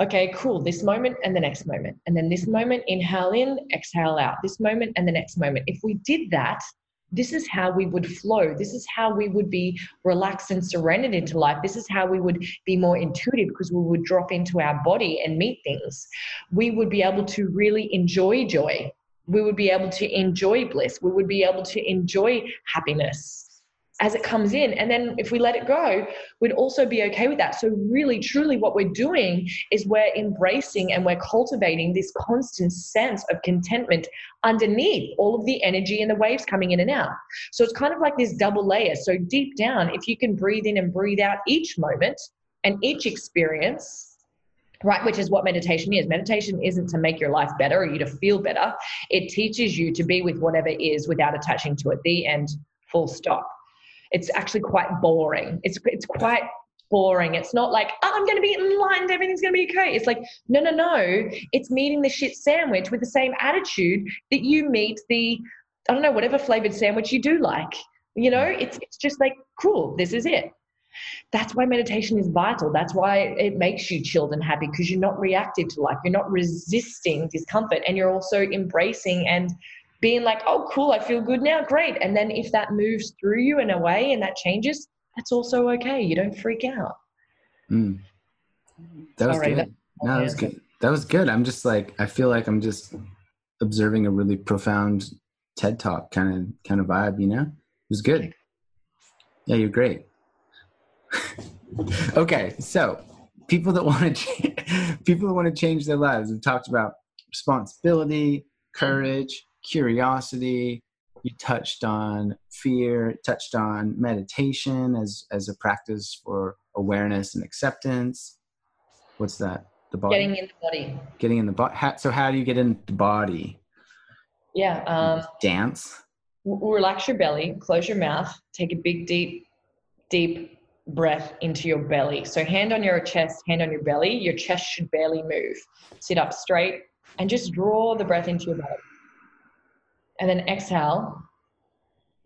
okay, cool, this moment and the next moment. And then this moment, inhale in, exhale out. This moment and the next moment. If we did that, this is how we would flow. This is how we would be relaxed and surrendered into life. This is how we would be more intuitive because we would drop into our body and meet things. We would be able to really enjoy joy. We would be able to enjoy bliss. We would be able to enjoy happiness as it comes in. And then if we let it go, we'd also be okay with that. So, really, truly, what we're doing is we're embracing and we're cultivating this constant sense of contentment underneath all of the energy and the waves coming in and out. So, it's kind of like this double layer. So, deep down, if you can breathe in and breathe out each moment and each experience, right which is what meditation is meditation isn't to make your life better or you to feel better it teaches you to be with whatever is without attaching to it the end full stop it's actually quite boring. It's it's quite boring. It's not like, oh, I'm going to be enlightened, everything's going to be okay. It's like, no, no, no. It's meeting the shit sandwich with the same attitude that you meet the, I don't know, whatever flavored sandwich you do like. You know, it's it's just like, cool, this is it. That's why meditation is vital. That's why it makes you chilled and happy because you're not reactive to life. You're not resisting discomfort and you're also embracing and being like, oh, cool, I feel good now, great. And then if that moves through you in a way and that changes, that's also okay. You don't freak out. Mm. That was Sorry, good. That, no, that was good. That was good. I'm just like, I feel like I'm just observing a really profound TED talk kind of kind of vibe, you know? It was good. Yeah, you're great. okay, so people that want to people that want to change their lives. We've talked about responsibility, courage, curiosity. You touched on fear touched on meditation as as a practice for awareness and acceptance. What's that? The body? Getting in the body. Getting in the body so how do you get in the body? Yeah um, dance? relax your belly close your mouth take a big deep deep breath into your belly. So hand on your chest hand on your belly. Your chest should barely move. Sit up straight and just draw the breath into your belly and then exhale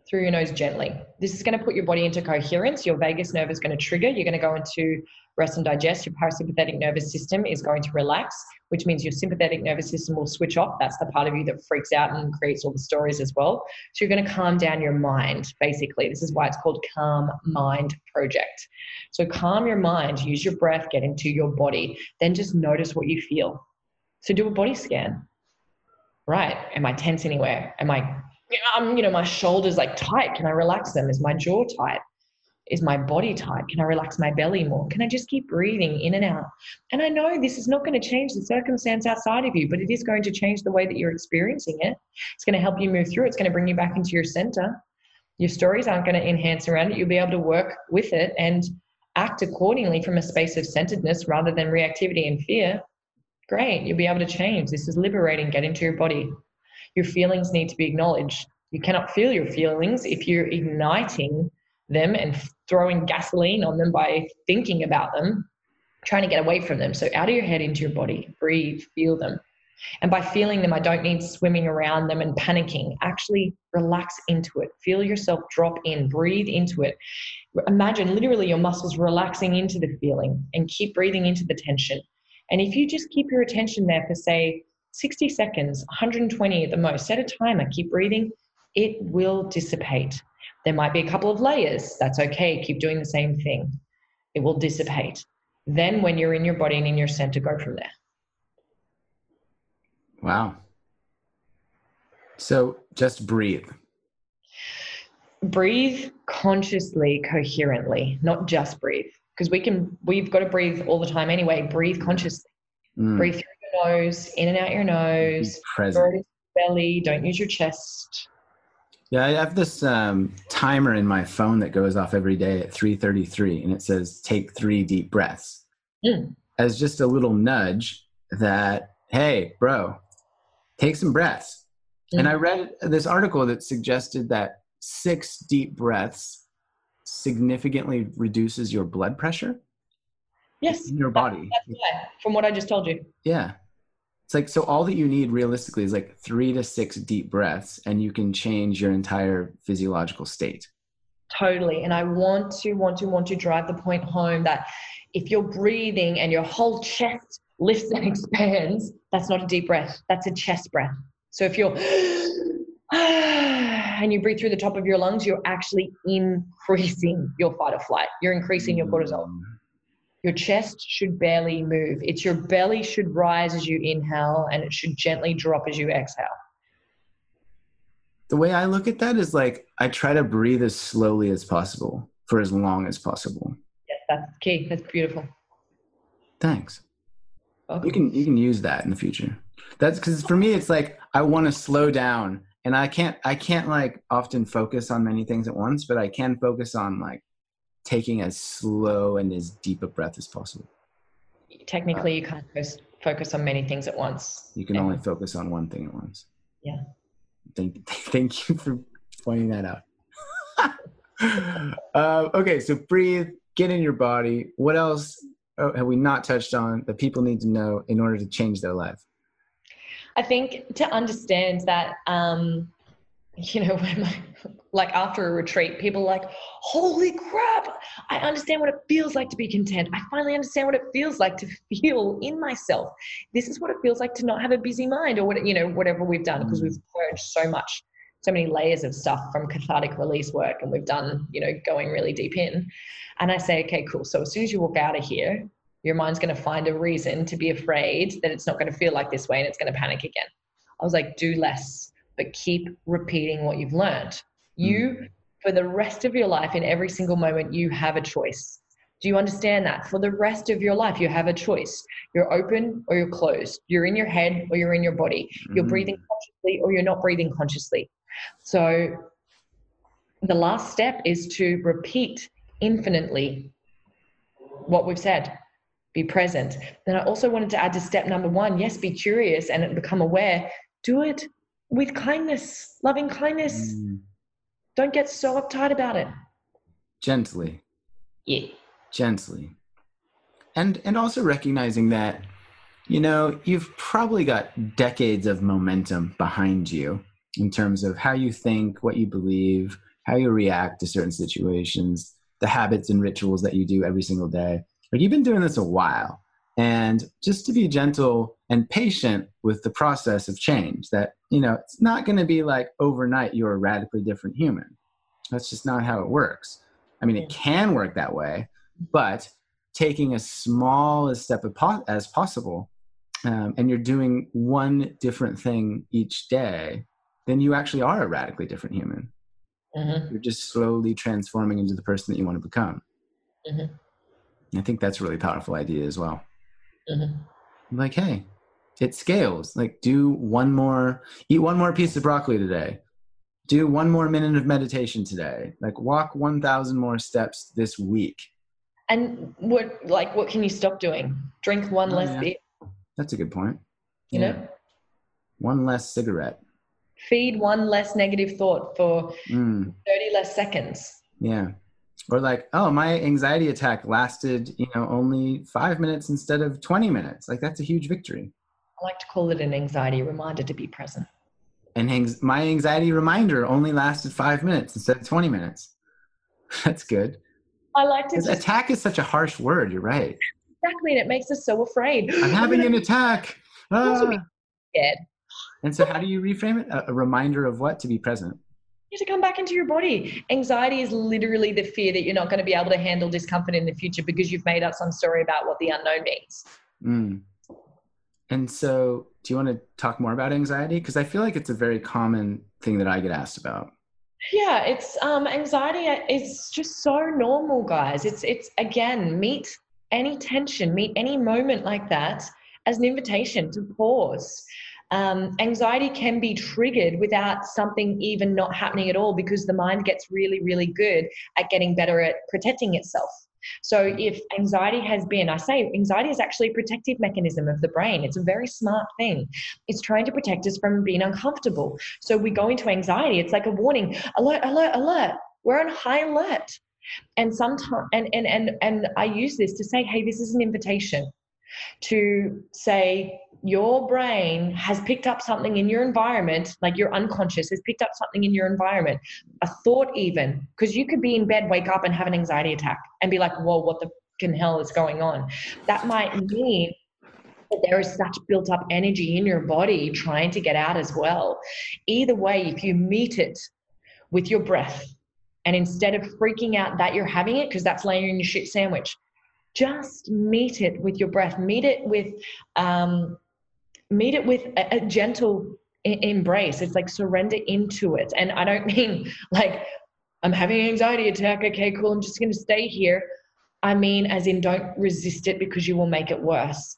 through your nose gently. This is going to put your body into coherence. Your vagus nerve is going to trigger. You're going to go into rest and digest. Your parasympathetic nervous system is going to relax, which means your sympathetic nervous system will switch off. That's the part of you that freaks out and creates all the stories as well. So you're going to calm down your mind, basically. This is why it's called Calm Mind Project. So calm your mind, use your breath, get into your body, then just notice what you feel. So do a body scan right, am I tense anywhere? Am I, um, you know, my shoulders like tight? Can I relax them? Is my jaw tight? Is my body tight? Can I relax my belly more? Can I just keep breathing in and out? And I know this is not going to change the circumstance outside of you, but it is going to change the way that you're experiencing it. It's going to help you move through. It's going to bring you back into your center. Your stories aren't going to enhance around it. You'll be able to work with it and act accordingly from a space of centeredness rather than reactivity and fear. Great, you'll be able to change. This is liberating. Get into your body. Your feelings need to be acknowledged. You cannot feel your feelings if you're igniting them and throwing gasoline on them by thinking about them, trying to get away from them. So, out of your head into your body, breathe, feel them. And by feeling them, I don't need swimming around them and panicking. Actually, relax into it. Feel yourself drop in, breathe into it. Imagine literally your muscles relaxing into the feeling and keep breathing into the tension. And if you just keep your attention there for, say, 60 seconds, 120 at the most, set a timer, keep breathing, it will dissipate. There might be a couple of layers. That's okay. Keep doing the same thing. It will dissipate. Then, when you're in your body and in your center, go from there. Wow. So just breathe. Breathe consciously, coherently, not just breathe because we can we've got to breathe all the time anyway. Breathe consciously. Mm. breathe through your nose in and out your nose. Present. Belly. Don't use your chest. Yeah i have this um, timer in my phone that goes off every day at 3.33 and it says take three deep breaths. Mm. as just a little nudge that hey bro take some breaths. Mm. and i read this article that suggested that six deep breaths significantly reduces your blood pressure yes. in your body. From what i just told you. Yeah. It's like so all that you need realistically is like three to six deep breaths and you can change your entire physiological state. Totally. And i want to want to want to drive the point home that if you're breathing and your whole chest lifts and expands, that's not a deep breath. That's a chest breath. So if you're and you breathe through the top of your lungs, you're actually increasing your fight or flight. You're increasing your cortisol. Mm. Your chest should barely move. It's your belly should rise as you inhale and it should gently drop as you exhale. The way I look at that is like I try to breathe as slowly as possible for as long as possible. Yes, that's key. That's beautiful. Thanks. Okay. You can you can use that in the future. That's because for me it's like I want to slow down and I can't I can't like often focus on many things at once, but I can focus on like taking as slow and as deep a breath as possible. Technically, you can't focus on many things at once. You can only focus on one thing at once. Yeah. Thank, thank you for pointing that out. uh, okay, so breathe, get in your body. What else oh, have we not touched on that people need to know in order to change their life? I think to understand that, um, you know, when my, like after a retreat, people are like, holy crap, I understand what it feels like to be content. I finally understand what it feels like to feel in myself. This is what it feels like to not have a busy mind or what, you know, whatever we've done because we've purged so much, so many layers of stuff from cathartic release work and we've done, you know, going really deep in. And I say, okay, cool. So as soon as you walk out of here, your mind's going to find a reason to be afraid that it's not going to feel like this way and it's going to panic again. I was like, do less, but keep repeating what you've learned. You, mm. for the rest of your life, in every single moment, you have a choice. Do you understand that? For the rest of your life, you have a choice. You're open or you're closed. You're in your head or you're in your body. You're mm. breathing consciously or you're not breathing consciously. So, the last step is to repeat infinitely what we've said be present. Then I also wanted to add to step number one yes, be curious and become aware. Do it with kindness, loving kindness. Mm. Don't get so uptight about it. Gently. Yeah. Gently. And and also recognizing that you know, you've probably got decades of momentum behind you in terms of how you think, what you believe, how you react to certain situations, the habits and rituals that you do every single day. Like you've been doing this a while. And just to be gentle and patient with the process of change, that, you know, it's not going to be like overnight you're a radically different human. That's just not how it works. I mean, it can work that way, but taking as small a step as possible, um, and you're doing one different thing each day, then you actually are a radically different human. Mm-hmm. You're just slowly transforming into the person that you want to become. Mm-hmm. I think that's a really powerful idea as well. Mm-hmm. Like, hey, it scales. Like, do one more, eat one more piece of broccoli today. Do one more minute of meditation today. Like, walk 1,000 more steps this week. And what, like, what can you stop doing? Drink one oh, less yeah. beer. That's a good point. You yeah. know? One less cigarette. Feed one less negative thought for mm. 30 less seconds. Yeah or like oh my anxiety attack lasted you know only five minutes instead of 20 minutes. Like that's a huge victory. I like to call it an anxiety reminder to be present. And my anxiety reminder only lasted five minutes instead of 20 minutes. That's good. I like to just, attack is such a harsh word you're right. Exactly and it makes us so afraid. I'm having an attack. Ah. scared. And so how do you reframe it? A, a reminder of what? To be present to come back into your body. Anxiety is literally the fear that you're not going to be able to handle discomfort in the future because you've made up some story about what the unknown means. Mm. And so, do you want to talk more about anxiety? Because I feel like it's a very common thing that I get asked about. Yeah, it's um, anxiety is just so normal, guys. It's it's again meet any tension, meet any moment like that as an invitation to pause um, anxiety can be triggered without something even not happening at all because the mind gets really, really good at getting better at protecting itself. So if anxiety has been, I say anxiety is actually a protective mechanism of the brain. It's a very smart thing. It's trying to protect us from being uncomfortable. So we go into anxiety, it's like a warning, alert, alert, alert. We're on high alert. And sometimes and and and and I use this to say, hey, this is an invitation to say your brain has picked up something in your environment, like your unconscious has picked up something in your environment, a thought even, because you could be in bed, wake up and have an anxiety attack and be like, whoa, what the fucking hell is going on? That might mean that there is such built up energy in your body trying to get out as well. Either way, if you meet it with your breath, and instead of freaking out that you're having it, because that's laying in your shit sandwich, just meet it with your breath. Meet it with, um, meet it with a, a gentle embrace. It's like surrender into it. And I don't mean like I'm having an anxiety attack. Okay, cool. I'm just going to stay here. I mean, as in, don't resist it because you will make it worse.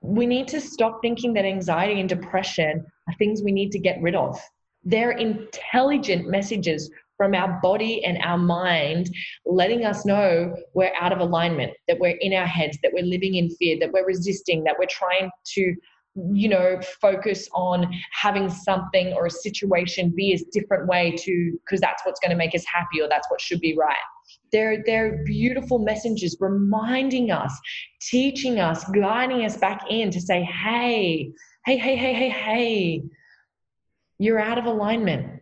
We need to stop thinking that anxiety and depression are things we need to get rid of. They're intelligent messages from our body and our mind, letting us know we're out of alignment, that we're in our heads, that we're living in fear, that we're resisting, that we're trying to you know focus on having something or a situation be a different way to because that's what's going to make us happy or that's what should be right they're they're beautiful messengers reminding us teaching us guiding us back in to say hey hey hey hey hey hey you're out of alignment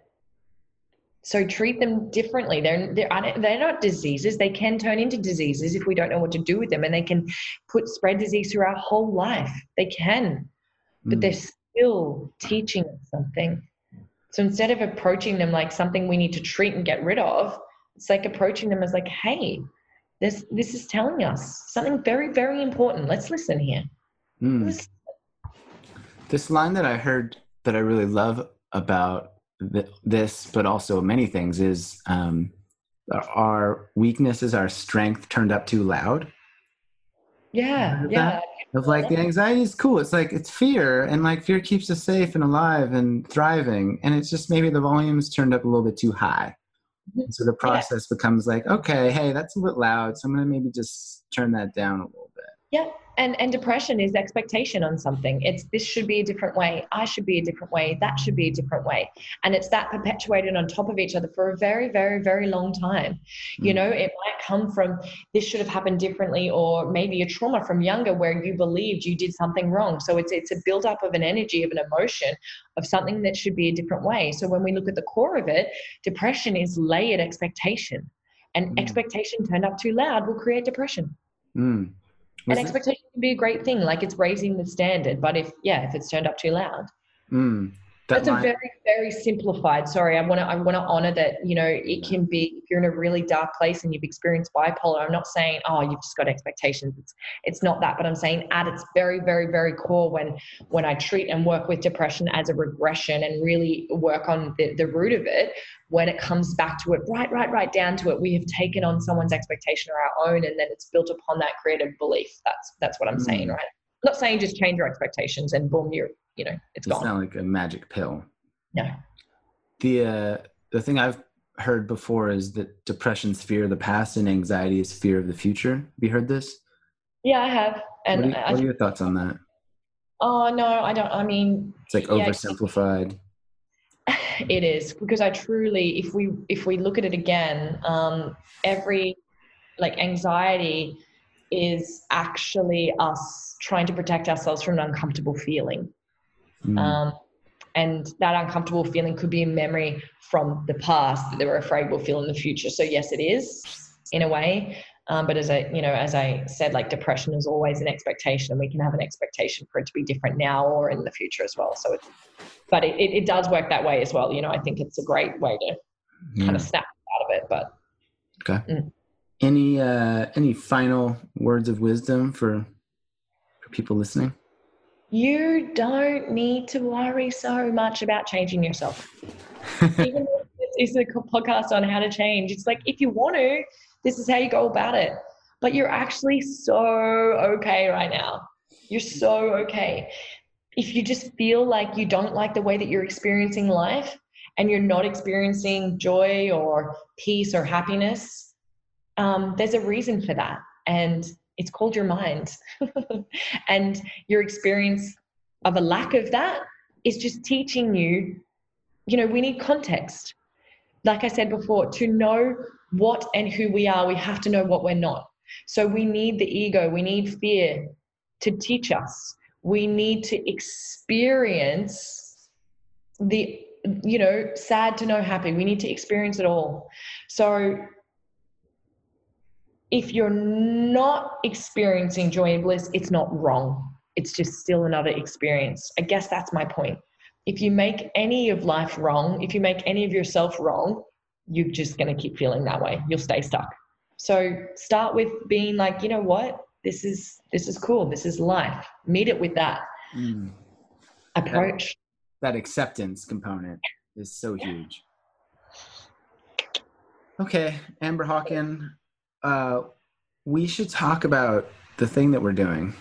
so treat them differently. They're, they're, they're not diseases. They can turn into diseases if we don't know what to do with them. And they can put spread disease through our whole life. They can, but mm. they're still teaching us something. So instead of approaching them like something we need to treat and get rid of, it's like approaching them as like, hey, this this is telling us something very, very important. Let's listen here. Mm. This line that I heard that I really love about th- this, but also many things, is um, our weaknesses, our strength turned up too loud. Yeah, yeah. Of like the anxiety is cool. It's like it's fear, and like fear keeps us safe and alive and thriving. And it's just maybe the volume's turned up a little bit too high. Mm-hmm. And so the process yeah. becomes like, okay, hey, that's a bit loud. So I'm gonna maybe just turn that down a little bit. Yeah, and and depression is expectation on something. It's this should be a different way. I should be a different way. That should be a different way. And it's that perpetuated on top of each other for a very very very long time. Mm. you know it might come from this should have happened differently or maybe a trauma from younger where you believed you did something wrong. So it's it's a build up of an energy of an emotion of something that should be a different way. So when we look at the core of it depression is layered expectation. And mm. expectation turned up too loud will create depression. Mm. Was and expectation can be a great thing, like it's raising the standard. But if yeah, if it's turned up too loud, mm, that that's line. a very very simplified. Sorry, I want to I want to honor that. You know, it can be if you're in a really dark place and you've experienced bipolar. I'm not saying oh you've just got expectations. It's it's not that, but I'm saying at its very very very core when when I treat and work with depression as a regression and really work on the, the root of it, when it comes back to it, right, right, right down to it, we have taken on someone's expectation or our own, and then it's built upon that creative belief. That's that's what I'm mm. saying, right? Not saying just change your expectations and boom, you're you know it's, gone. It's not like a magic pill. No. The uh, the thing I've heard before is that depression's fear of the past and anxiety is fear of the future. Have you heard this? Yeah, I have. And what are, you, what are your thoughts on that? Oh no, I don't. I mean, it's like yeah, oversimplified it is because I truly, if we if we look at it again, um, every like anxiety is actually us trying to protect ourselves from an uncomfortable feeling. Mm. Um, and that uncomfortable feeling could be a memory from the past that they were afraid will feel in the future. So yes, it is in a way. Um, but as I, you know, as I said, like depression is always an expectation, and we can have an expectation for it to be different now or in the future as well. So, it's, but it, it, it does work that way as well. You know, I think it's a great way to yeah. kind of snap out of it. But okay, mm. Any uh, any final words of wisdom for for people listening? You don't need to worry so much about changing yourself. Even though this is a podcast on how to change, it's like if you want to this is how you go about it. But you're actually so okay right now. You're so okay. If you just feel like you don't like the way that you're experiencing life and you're not experiencing joy or peace or happiness, um, there's a reason for that. And it's called your mind. and your experience of a lack of that is just teaching you, you know, we need context. Like I said before, to know what and who we are, we have to know what we're not. So we need the ego, we need fear to teach us. We need to experience the, you know, sad to know happy. We need to experience it all. So if you're not experiencing joy and bliss, it's not wrong. it's just still another experience. I guess that's my point. If you make any of life wrong, if you make any of yourself wrong, you're just going to keep feeling that way. You'll stay stuck. So start with being like, you know what? This is this is cool. This is life. Meet it with that mm. approach. That, that, acceptance component is so yeah. huge. Okay, Amber Hawken, uh, we should talk about the thing that we're doing.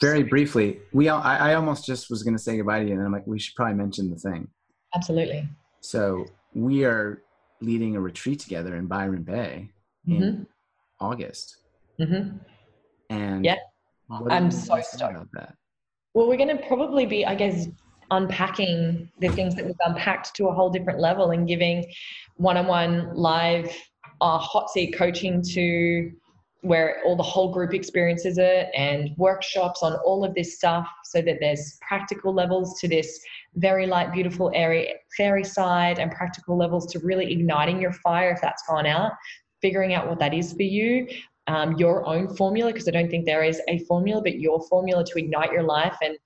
Very briefly, we all, I, I almost just was going to say goodbye to you, and I'm like, we should probably mention the thing. Absolutely. So we are leading a retreat together in Byron Bay in mm-hmm. August. Mm-hmm. And yeah, I'm so stoked about that. Well, we're going to probably be, I guess, unpacking the things that we've unpacked to a whole different level and giving one-on-one live uh, hot seat coaching to where all the whole group experiences it and workshops on all of this stuff so that there's practical levels to this very light beautiful airy fairy side and practical levels to really igniting your fire if that's gone out figuring out what that is for you um, your own formula because i don't think there is a formula but your formula to ignite your life and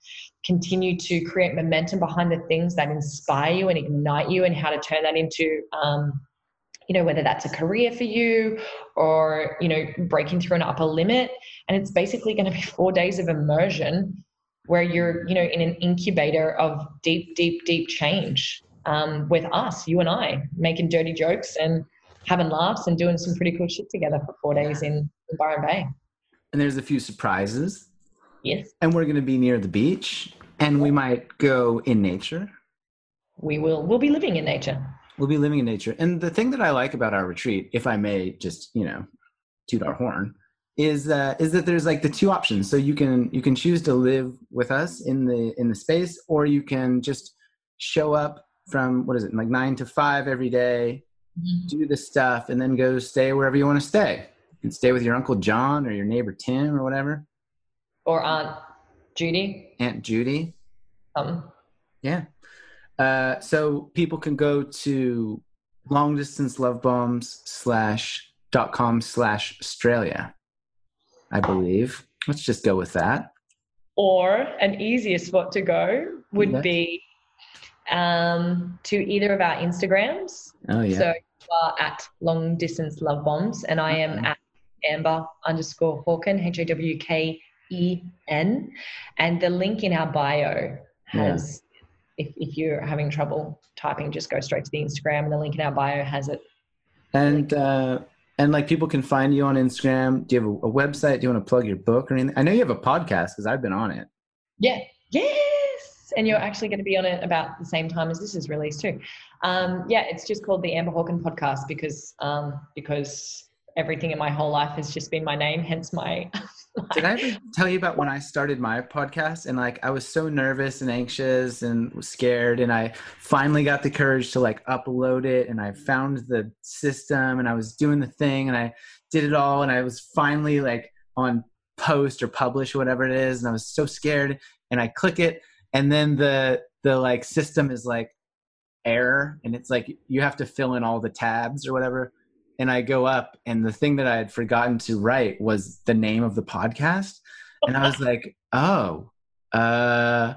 continue to create momentum behind the things that inspire you and ignite you and how to turn that into um, you know whether that's a career for you or you know breaking through an upper limit. And it's basically going to be four days of immersion where you're you know in an incubator of deep deep deep change um, with us you and i making dirty jokes and having laughs and doing some pretty cool shit together for four days in, in byron bay. And there's a few surprises. Yes. And we're going to be near the beach and we might go in nature. We will we'll be living in nature we'll be living in nature. And the thing that I like about our retreat, if I may just, you know, toot our horn, is uh, is that there's like the two options. So you can you can choose to live with us in the in the space, or you can just show up from what is it like nine to five every day, mm-hmm. do the stuff, and then go stay wherever you want to stay. You can stay with your uncle John or your neighbor Tim or whatever, or Aunt Judy. Aunt Judy. Um. Yeah. Uh, so people can go to long distance love bombs slash dot com slash Australia, I believe. Let's just go with that. Or an easier spot to go would yes. be um, to either of our Instagrams. Oh yeah. So you are at long distance love bombs, and I am at Amber underscore Hawken H A W K E N, and the link in our bio has if, if you're having trouble typing, just go straight to the Instagram and the link in our bio has it. And uh, and like people can find you on Instagram. Do you have a, a website? Do you want to plug your book or anything? I know you have a podcast because I've been on it. Yeah. Yes. And you're actually going to be on it about the same time as this is released too. Um, yeah, it's just called the Amber Hawken podcast because um, because everything in my whole life has just been my name, hence my Did I ever tell you about when I started my podcast and like I was so nervous and anxious and scared and I finally got the courage to like upload it and I found the system and I was doing the thing and I did it all and I was finally like on post or publish or whatever it is and I was so scared and I click it and then the the like system is like error and it's like you have to fill in all the tabs or whatever and I go up, and the thing that I had forgotten to write was the name of the podcast, and I was like, oh, uh,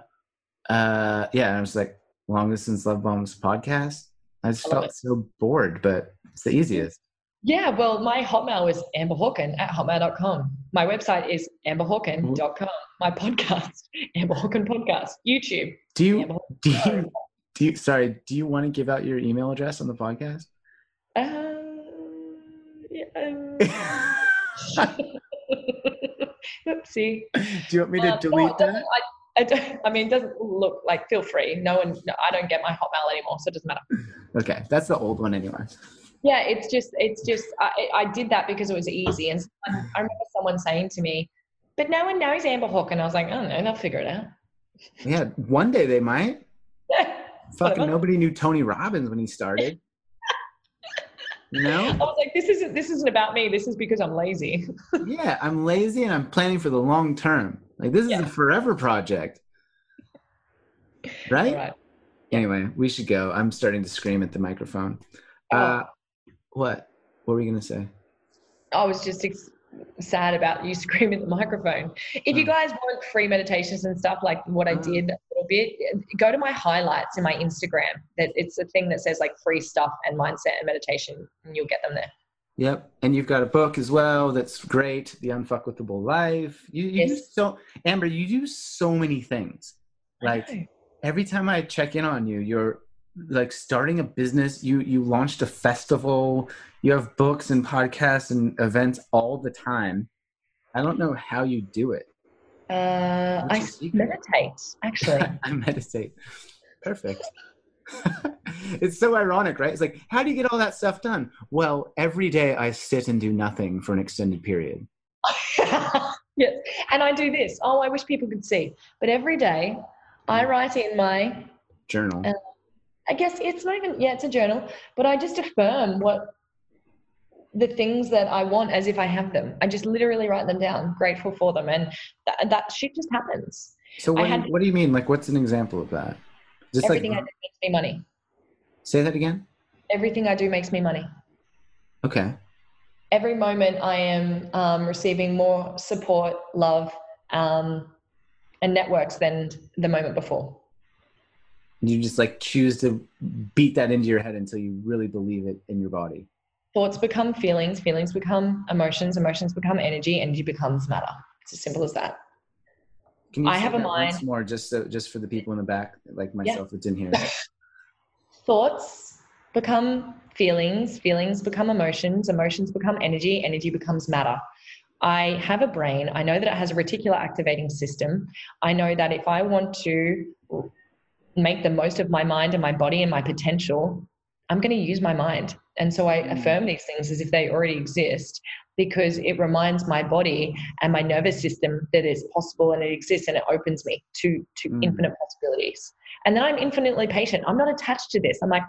uh, yeah. And I was like, long distance love bombs podcast. I just I felt so bored, but it's the easiest. Yeah, well, my Hotmail is amberhawken at hotmail.com. My website is amberhawken.com. My podcast, Amber Hawken Podcast. YouTube. Do you, do you, do you, sorry, do you want to give out your email address on the podcast? Uh, um, Oopsie. Do you want me to uh, delete no, that? I, I, don't, I mean, it doesn't look like, feel free. No one, no, I don't get my Hotmail anymore, so it doesn't matter. Okay, that's the old one anyway. Yeah, it's just, it's just, I, I did that because it was easy. And I remember someone saying to me, but no one knows Amber Hawk. And I was like, oh no, they'll figure it out. Yeah, one day they might. Fucking nobody knew Tony Robbins when he started. No. I was like, this isn't this isn't about me. This is because I'm lazy. yeah, I'm lazy and I'm planning for the long term. Like this is yeah. a forever project. Right? right. Anyway, we should go. I'm starting to scream at the microphone. Oh. Uh what? What were you gonna say? I was just ex- sad about you screaming at the microphone. If you Mm. guys want free meditations and stuff like what I Mm. did bit, go to my highlights in my Instagram. That it's a thing that says like free stuff and mindset and meditation, and you'll get them there. Yep. And you've got a book as well that's great, The Unfuckwithable Life. You, you do Yes. so Amber, you do so many things. Like every time I check in on you, you're like starting a business, you you launched a festival, you have books and podcasts and events all the time. I don't know how you do it. Uh, I meditate actually. I meditate. Perfect. it's so ironic, right? It's like, how do you get all that stuff done? Well, every day I sit and do nothing for an extended period. yes, and I do this. Oh, I wish people could see. But every day, I write in my. Journal. Uh, I guess it's not even. Yeah, it's a journal. But I just affirm what the things that I want as if I have them. I just literally write them down, grateful for them, and that, that shit just happens. So I what, do had- you, what do you mean? Like, what's an example of that? Just Everything I like, do makes me money. say that again. Everything I do makes me money. Okay. Every moment I am um, receiving more support, love, um, and networks than the moment before. You just like choose to beat that into your head until you really believe it in your body. Thoughts become feelings, feelings become emotions, emotions become energy, energy becomes matter. It's as simple as that. Can you I say have a mind once more, just so, just for the people in the back, like myself, that didn't hear. it? Thoughts become feelings, feelings become emotions, emotions become energy, energy becomes matter. I have a brain. I know that it has a reticular activating system. I know that if I want to make the most of my mind and my body and my potential, I'm going to use my mind. And so I Mm. affirm these things as if they already exist because it reminds my body and my nervous system that it's possible and it exists and it opens me to, to Mm. infinite possibilities. And then I'm infinitely patient. I'm not attached to this. I'm like,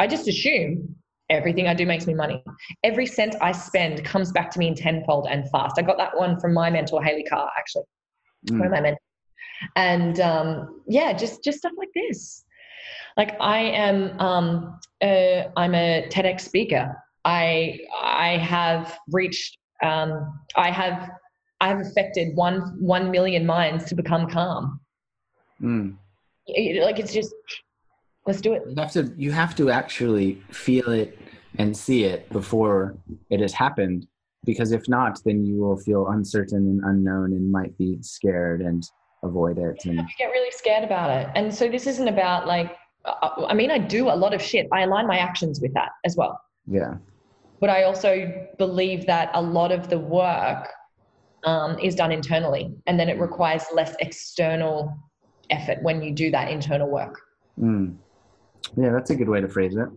I just assume everything I do makes me money. Every cent I spend comes back to me in tenfold and fast. I got that one from my mentor, Haley Carr, actually one of Mm. my mentors. And um, yeah, just just stuff like this. Like I am, um, uh, I'm a TEDx speaker. I I have reached, um, I have I have affected one one million minds to become calm. Mm. It- like it's just, let's do it. You have to you have to actually feel it and see it before it has happened because if not then you will feel uncertain and unknown and might be scared and avoid it and I get really scared about it. And so this isn't about like, I mean, I do a lot of shit. I align my actions with that as well. yeah but I also believe that a lot of the work um, is done internally, and then it requires less external effort when you do that internal work. mm. yeah that's a good way to phrase it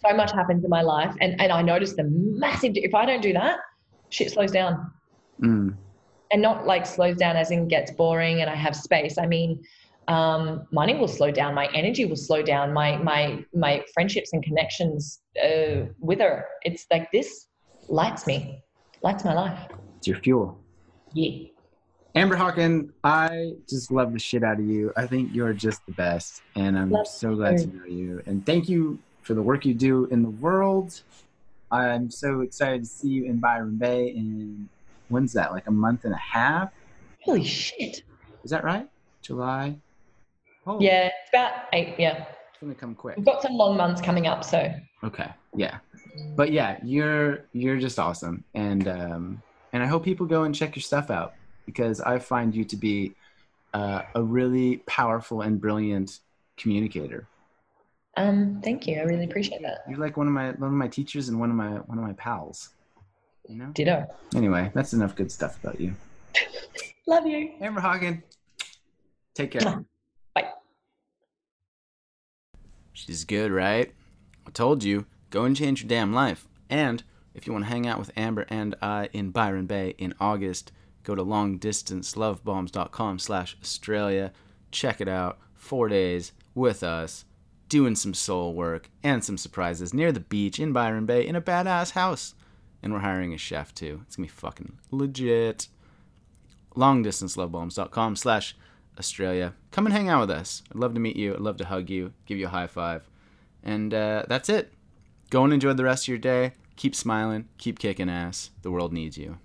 So much happens in my life, and, and I notice the massive. If I don't do that, shit slows down, mm. and not like slows down as in gets boring and I have space. I mean, um, money will slow down, my energy will slow down, my my my friendships and connections uh, wither. It's like this lights me, lights my life. it's your fuel Yeah. amber hawken i just love the shit out of you i think you're just the best and i'm Love so glad to know you and thank you for the work you do in the world i'm so excited to see you in byron bay in when's that like a month and a half Holy shit. Is that right? July? Oh, Yeah, it's about eight. Yeah. It's going to come quick. We've got some long months coming up. So, Okay. Yeah. But yeah, you're you're just awesome. And um and I hope people go and check your stuff out because I find you to be uh, a really powerful and brilliant communicator. um, thank you. I really appreciate that. You're like one of my one of my teachers and one of my one of my pals. You know? Ditto. Anyway, that's enough good stuff about you. Love you. Amber Hawken. Take care. She's good, right? I told you, go and change your damn life. And if you want to hang out with Amber and I in Byron Bay in August, go to longdistancelovebombs.com slash Australia. Check it out. Four days with us, doing some soul work and some surprises near the beach in Byron Bay in a badass house. And we're hiring a chef too. It's gonna be fucking legit. Longdistancelovebombs.com slash Australia. Come and hang out with us. I'd love to meet you. I'd love to hug you, give you a high five. And uh, that's it. Go and enjoy the rest of your day. keep smiling, keep kicking ass. The world needs you.